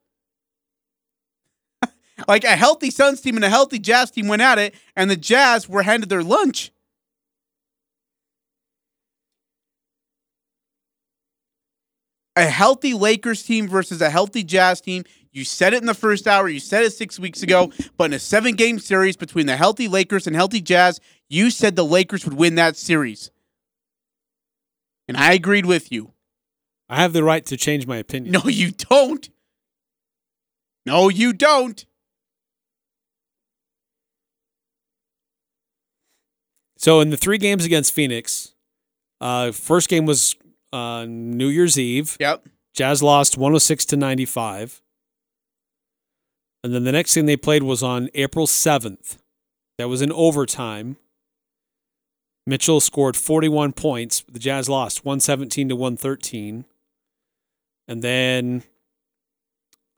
like a healthy Suns team and a healthy Jazz team went at it, and the Jazz were handed their lunch. A healthy Lakers team versus a healthy Jazz team. You said it in the first hour. You said it six weeks ago. But in a seven game series between the healthy Lakers and healthy Jazz, you said the Lakers would win that series. And I agreed with you. I have the right to change my opinion. No, you don't. No, you don't. So in the three games against Phoenix, uh, first game was uh, New Year's Eve. Yep. Jazz lost 106 to 95. And then the next thing they played was on April 7th. That was in overtime. Mitchell scored 41 points. The Jazz lost 117 to 113. And then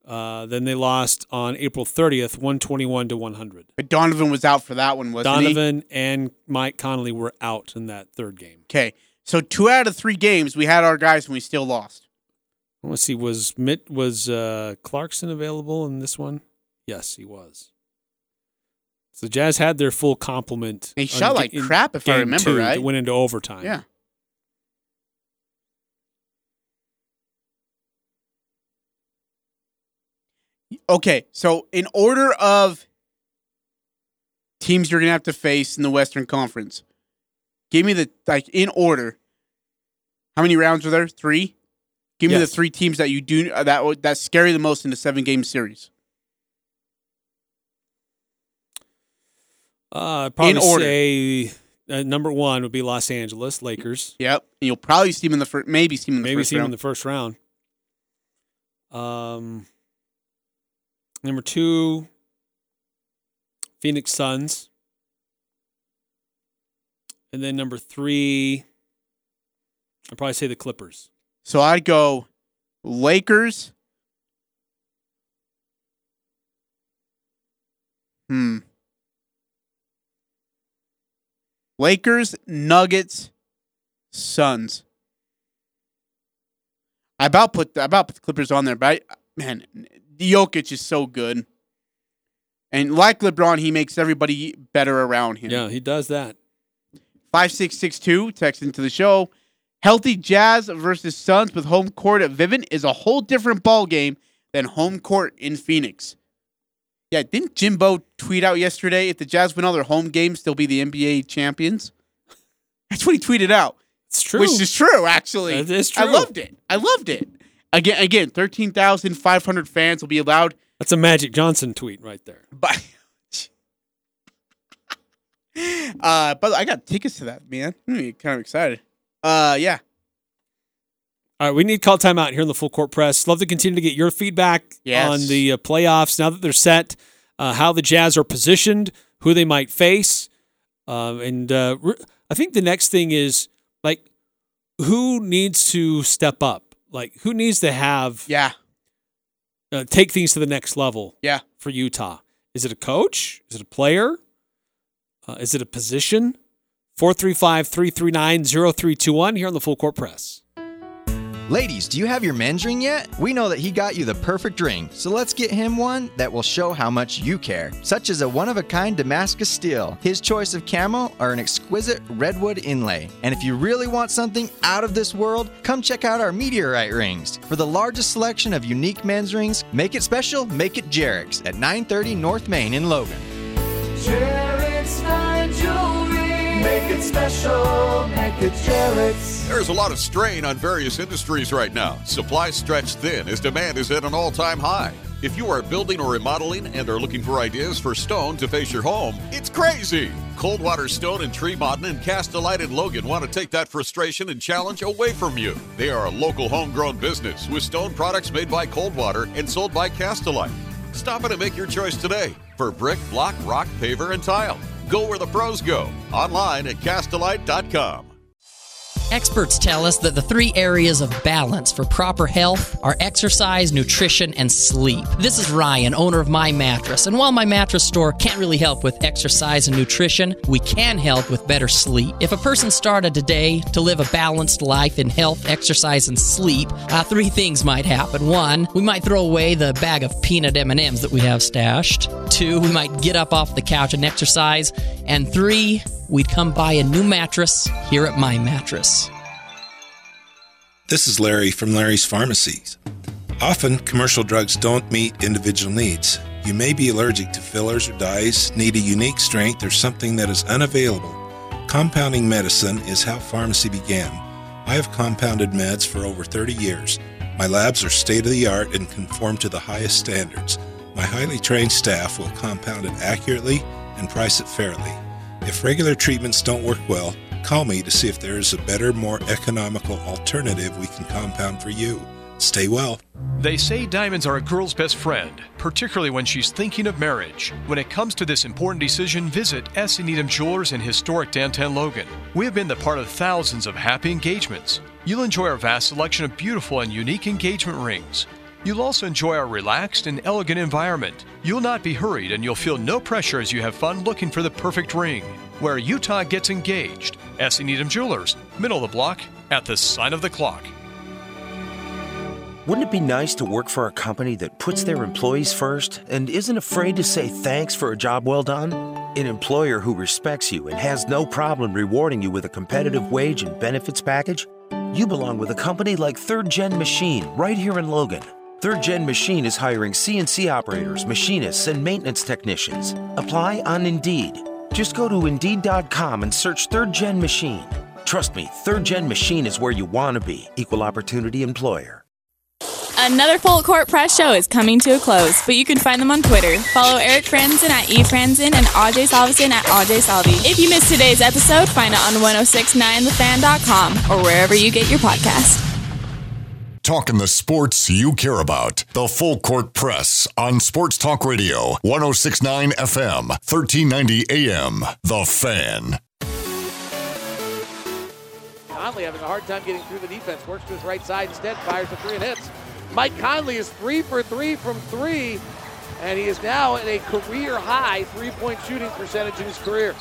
uh, then they lost on April 30th, 121 to 100. But Donovan was out for that one, wasn't he? Donovan and Mike Conley were out in that third game. Okay. So two out of three games, we had our guys and we still lost. Let's see, was Mitt was uh, Clarkson available in this one? Yes, he was. So the Jazz had their full complement. They shot like in crap, if I remember two right. That went into overtime. Yeah. Okay, so in order of teams you're gonna have to face in the Western Conference, give me the like in order. How many rounds are there? Three. Give me the three teams that you do uh, that would- that scare you the most in the seven game series. Uh, I'd probably In order. say uh, number one would be Los Angeles Lakers. Yep, and you'll probably see them in the first, maybe see them in the Maybe first see them round. in the first round. Um, number two, Phoenix Suns. And then number three, I'd probably say the Clippers. So I'd go Lakers. Hmm. Lakers, Nuggets, Suns. I about put I about put the Clippers on there, but I, man, Jokic is so good. And like LeBron, he makes everybody better around him. Yeah, he does that. 5662, text into the show. Healthy Jazz versus Suns with home court at Vivint is a whole different ball game than home court in Phoenix. Yeah, didn't Jimbo tweet out yesterday if the Jazz win all their home games, they'll be the NBA champions? That's what he tweeted out. It's true. Which is true, actually. That is true. I loved it. I loved it. Again, again, 13,500 fans will be allowed. That's a Magic Johnson tweet right there. But, uh, but I got tickets to that, man. I'm kind of excited. Uh, yeah. All right, we need call timeout here in the full court press. Love to continue to get your feedback Yes. on the uh, playoffs now that they're set, uh, how the Jazz are positioned, who they might face, um, and uh, re- I think the next thing is like who needs to step up, like who needs to have yeah uh, take things to the next level. Yeah. for Utah, is it a coach? Is it a player? Uh, is it a position? 435 339 0321 here on the full court press. Ladies, do you have your men's ring yet? We know that he got you the perfect ring, so let's get him one that will show how much you care, such as a one of a kind Damascus steel, his choice of camo, or an exquisite redwood inlay. And if you really want something out of this world, come check out our meteorite rings. For the largest selection of unique men's rings, make it special, make it Jarek's at 930 North Main in Logan. Jarek's fine jewelry. Make it special. Make it. There's a lot of strain on various industries right now. Supply stretched thin as demand is at an all time high. If you are building or remodeling and are looking for ideas for stone to face your home, it's crazy. Coldwater Stone and Tremont and Castlelite and Logan want to take that frustration and challenge away from you. They are a local homegrown business with stone products made by Coldwater and sold by Castlelite. Stop in and make your choice today for brick, block, rock, paver, and tile. Go where the pros go. Online at castlelite.com. Experts tell us that the three areas of balance for proper health are exercise, nutrition, and sleep. This is Ryan, owner of My Mattress, and while My Mattress Store can't really help with exercise and nutrition, we can help with better sleep. If a person started today to live a balanced life in health, exercise, and sleep, uh, three things might happen. One, we might throw away the bag of peanut M&Ms that we have stashed. Two, we might get up off the couch and exercise. And three, we'd come buy a new mattress here at My Mattress. This is Larry from Larry's Pharmacies. Often, commercial drugs don't meet individual needs. You may be allergic to fillers or dyes, need a unique strength, or something that is unavailable. Compounding medicine is how pharmacy began. I have compounded meds for over 30 years. My labs are state of the art and conform to the highest standards. My highly trained staff will compound it accurately and price it fairly. If regular treatments don't work well, call me to see if there is a better, more economical alternative we can compound for you. Stay well. They say diamonds are a girl's best friend, particularly when she's thinking of marriage. When it comes to this important decision, visit S. Needham Jewelers in historic downtown Logan. We have been the part of thousands of happy engagements. You'll enjoy our vast selection of beautiful and unique engagement rings. You'll also enjoy our relaxed and elegant environment. You'll not be hurried and you'll feel no pressure as you have fun looking for the perfect ring. Where Utah gets engaged. S. Needham Jewelers, middle of the block, at the sign of the clock. Wouldn't it be nice to work for a company that puts their employees first and isn't afraid to say thanks for a job well done? An employer who respects you and has no problem rewarding you with a competitive wage and benefits package? You belong with a company like Third Gen Machine right here in Logan. Third Gen Machine is hiring CNC operators, machinists, and maintenance technicians. Apply on Indeed. Just go to Indeed.com and search Third Gen Machine. Trust me, Third Gen Machine is where you want to be. Equal Opportunity Employer. Another Full Court Press show is coming to a close, but you can find them on Twitter. Follow Eric Frandsen at eFranzen and AJ Salvesen at AJ Salvi. If you missed today's episode, find it on 1069thefan.com or wherever you get your podcast. Talking the sports you care about. The Full Court Press on Sports Talk Radio, 1069 FM, 1390 AM. The Fan. Conley having a hard time getting through the defense. Works to his right side instead, fires a three and hits. Mike Conley is three for three from three, and he is now at a career high three point shooting percentage in his career.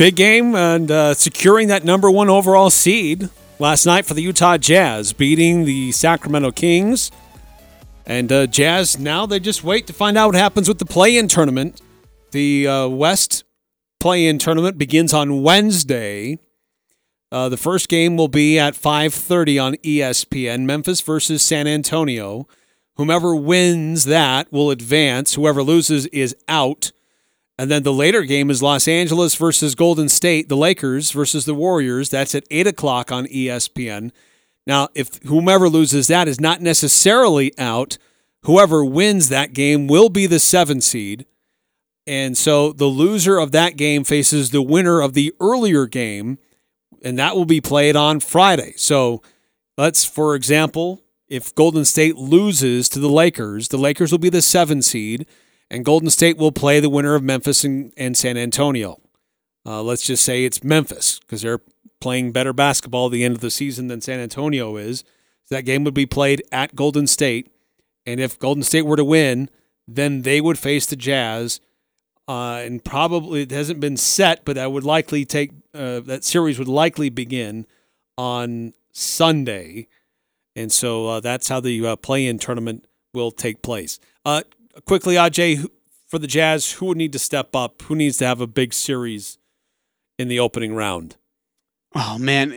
Big game and uh, securing that number one overall seed last night for the Utah Jazz, beating the Sacramento Kings. And uh, Jazz now they just wait to find out what happens with the play-in tournament. The uh, West play-in tournament begins on Wednesday. Uh, the first game will be at 5:30 on ESPN. Memphis versus San Antonio. Whomever wins that will advance. Whoever loses is out. And then the later game is Los Angeles versus Golden State. The Lakers versus the Warriors. That's at eight o'clock on ESPN. Now, if whomever loses that is not necessarily out, whoever wins that game will be the seven seed. And so the loser of that game faces the winner of the earlier game, and that will be played on Friday. So let's, for example, if Golden State loses to the Lakers, the Lakers will be the seven seed, and Golden State will play the winner of Memphis and, and San Antonio. Uh, let's just say it's Memphis because they're playing better basketball at the end of the season than San Antonio is. So that game would be played at Golden State. And if Golden State were to win, then they would face the Jazz. Uh, and probably it hasn't been set, but that would likely take uh, that series would likely begin on Sunday. And so uh, that's how the uh, play-in tournament will take place. Quickly, Aj, for the Jazz, who would need to step up? Who needs to have a big series in the opening round? Oh man,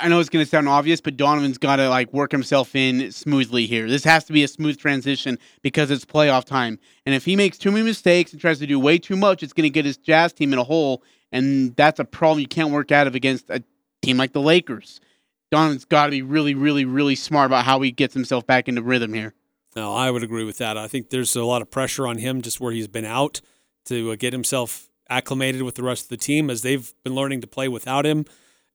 I know it's going to sound obvious, but Donovan's got to like work himself in smoothly here. This has to be a smooth transition because it's playoff time. And if he makes too many mistakes and tries to do way too much, it's going to get his Jazz team in a hole, and that's a problem you can't work out of against a team like the Lakers. Donovan's got to be really, really, really smart about how he gets himself back into rhythm here. No, I would agree with that. I think there's a lot of pressure on him just where he's been out to uh, get himself acclimated with the rest of the team as they've been learning to play without him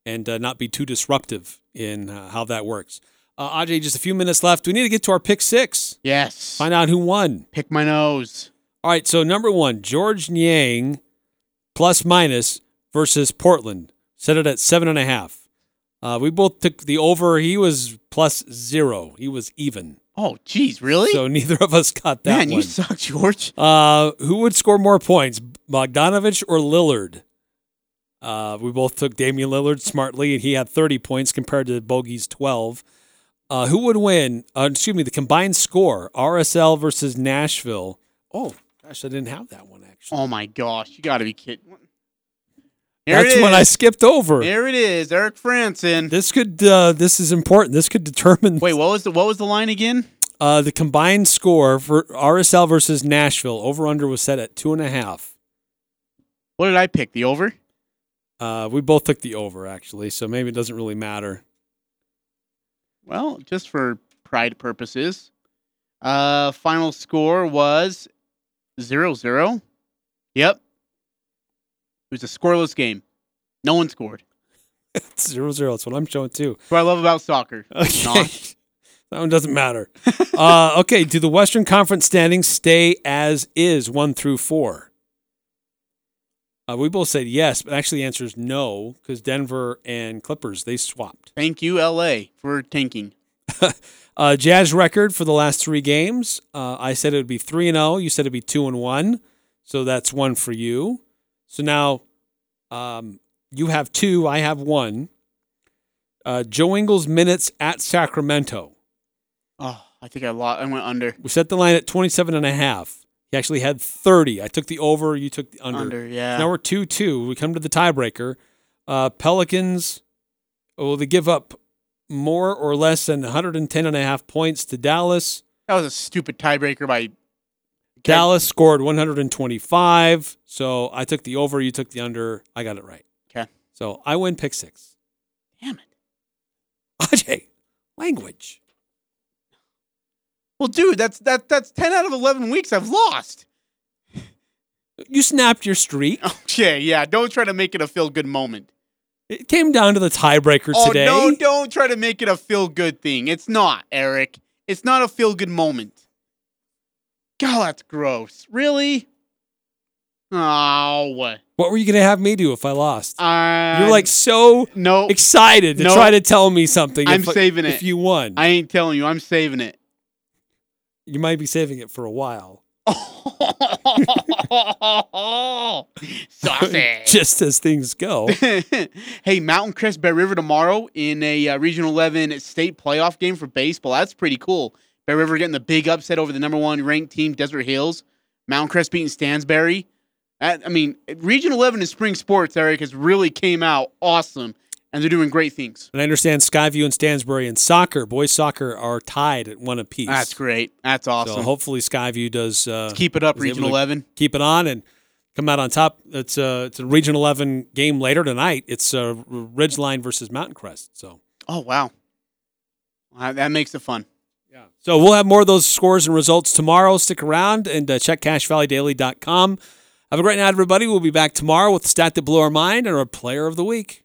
and uh, not be too disruptive in uh, how that works. Uh, Ajay, just a few minutes left. We need to get to our pick six. Yes. Find out who won. Pick my nose. All right, so number one, Georges Niang plus minus versus Portland. Set it at seven and a half. Uh, we both took the over. He was plus zero. He was even. Oh, geez, really? So neither of us got that Man, one. you suck, Georges. Uh, who would score more points, Bogdanovich or Lillard? Uh, we both took Damian Lillard smartly, and he had 30 points compared to Bogey's 12. Uh, who would win? Uh, excuse me, the combined score: RSL versus Nashville. Oh gosh, I didn't have that one actually. Oh my gosh, you got to be kidding. Here That's one I skipped over. There it is, Eric Frandsen. This could. Uh, this is important. This could determine. Wait, what was the what was the line again? Uh, the combined score for RSL versus Nashville over under was set at two and a half. What did I pick? The over? Uh, we both took the over actually, so maybe it doesn't really matter. Well, just for pride purposes. Uh final score was 0-0. Yep. It was a scoreless game. No one scored. It's zero zero. That's what I'm showing too. That's what I love about soccer. Okay. Not. That one doesn't matter. uh, okay, do the Western Conference standings stay as is, one through four? Uh, we both said yes, but actually the answer is no because Denver and Clippers they swapped. Thank you, LA, for tanking. Uh, Jazz record for the last three games. Uh, I said it would be three and zero. You said it'd be two and one, so that's one for you. So now, um, you have two. I have one. Uh, Joe Ingles minutes at Sacramento. Oh, I think I lost. I went under. We set the line at 27 and a half. He actually had 30. I took the over, you took the under. Under, yeah. Now we're 2 2. We come to the tiebreaker. Uh, Pelicans, will they give up more or less than 110 and a half points to Dallas? That was a stupid tiebreaker by Dallas scored 125. So I took the over, you took the under. I got it right. Okay. So I win pick six. Damn it. Ajay, language. Well, dude, that's that that's 10 out of 11 weeks I've lost. You snapped your streak. Okay, yeah, don't try to make it a feel good moment. It came down to the tiebreaker Oh, today. no, don't try to make it a feel good thing. It's not, Eric. It's not a feel good moment. God, that's gross. Really? Oh. What What were you going to have me do if I lost? Uh, You're like so no excited to try to tell me something. I'm if, saving it. If you won, I ain't telling you. I'm saving it. you might be saving it for a while. Saucy. Just as things go. hey, Mountain Crest Bear River tomorrow in a uh, Regional 11 state playoff game for baseball. That's pretty cool. Bear River getting the big upset over the number one ranked team, Desert Hills. Mountain Crest beating Stansbury. That- I mean, Region 11 in spring sports, Eric, has really came out awesome, and they're doing great things. And I understand Skyview and Stansbury in soccer, boys soccer, are tied at one apiece. That's great. That's awesome. So hopefully Skyview does uh, keep it up, is able Regional to 11. Keep it on and come out on top. It's a it's a Region 11 game later tonight. It's uh, Ridgeline versus Mountain Crest. So Oh, wow. Uh, that makes it fun. So we'll have more of those scores and results tomorrow. Stick around and uh, check CacheValleyDaily.com. Have a great night, everybody. We'll be back tomorrow with the stat that blew our mind and our player of the week.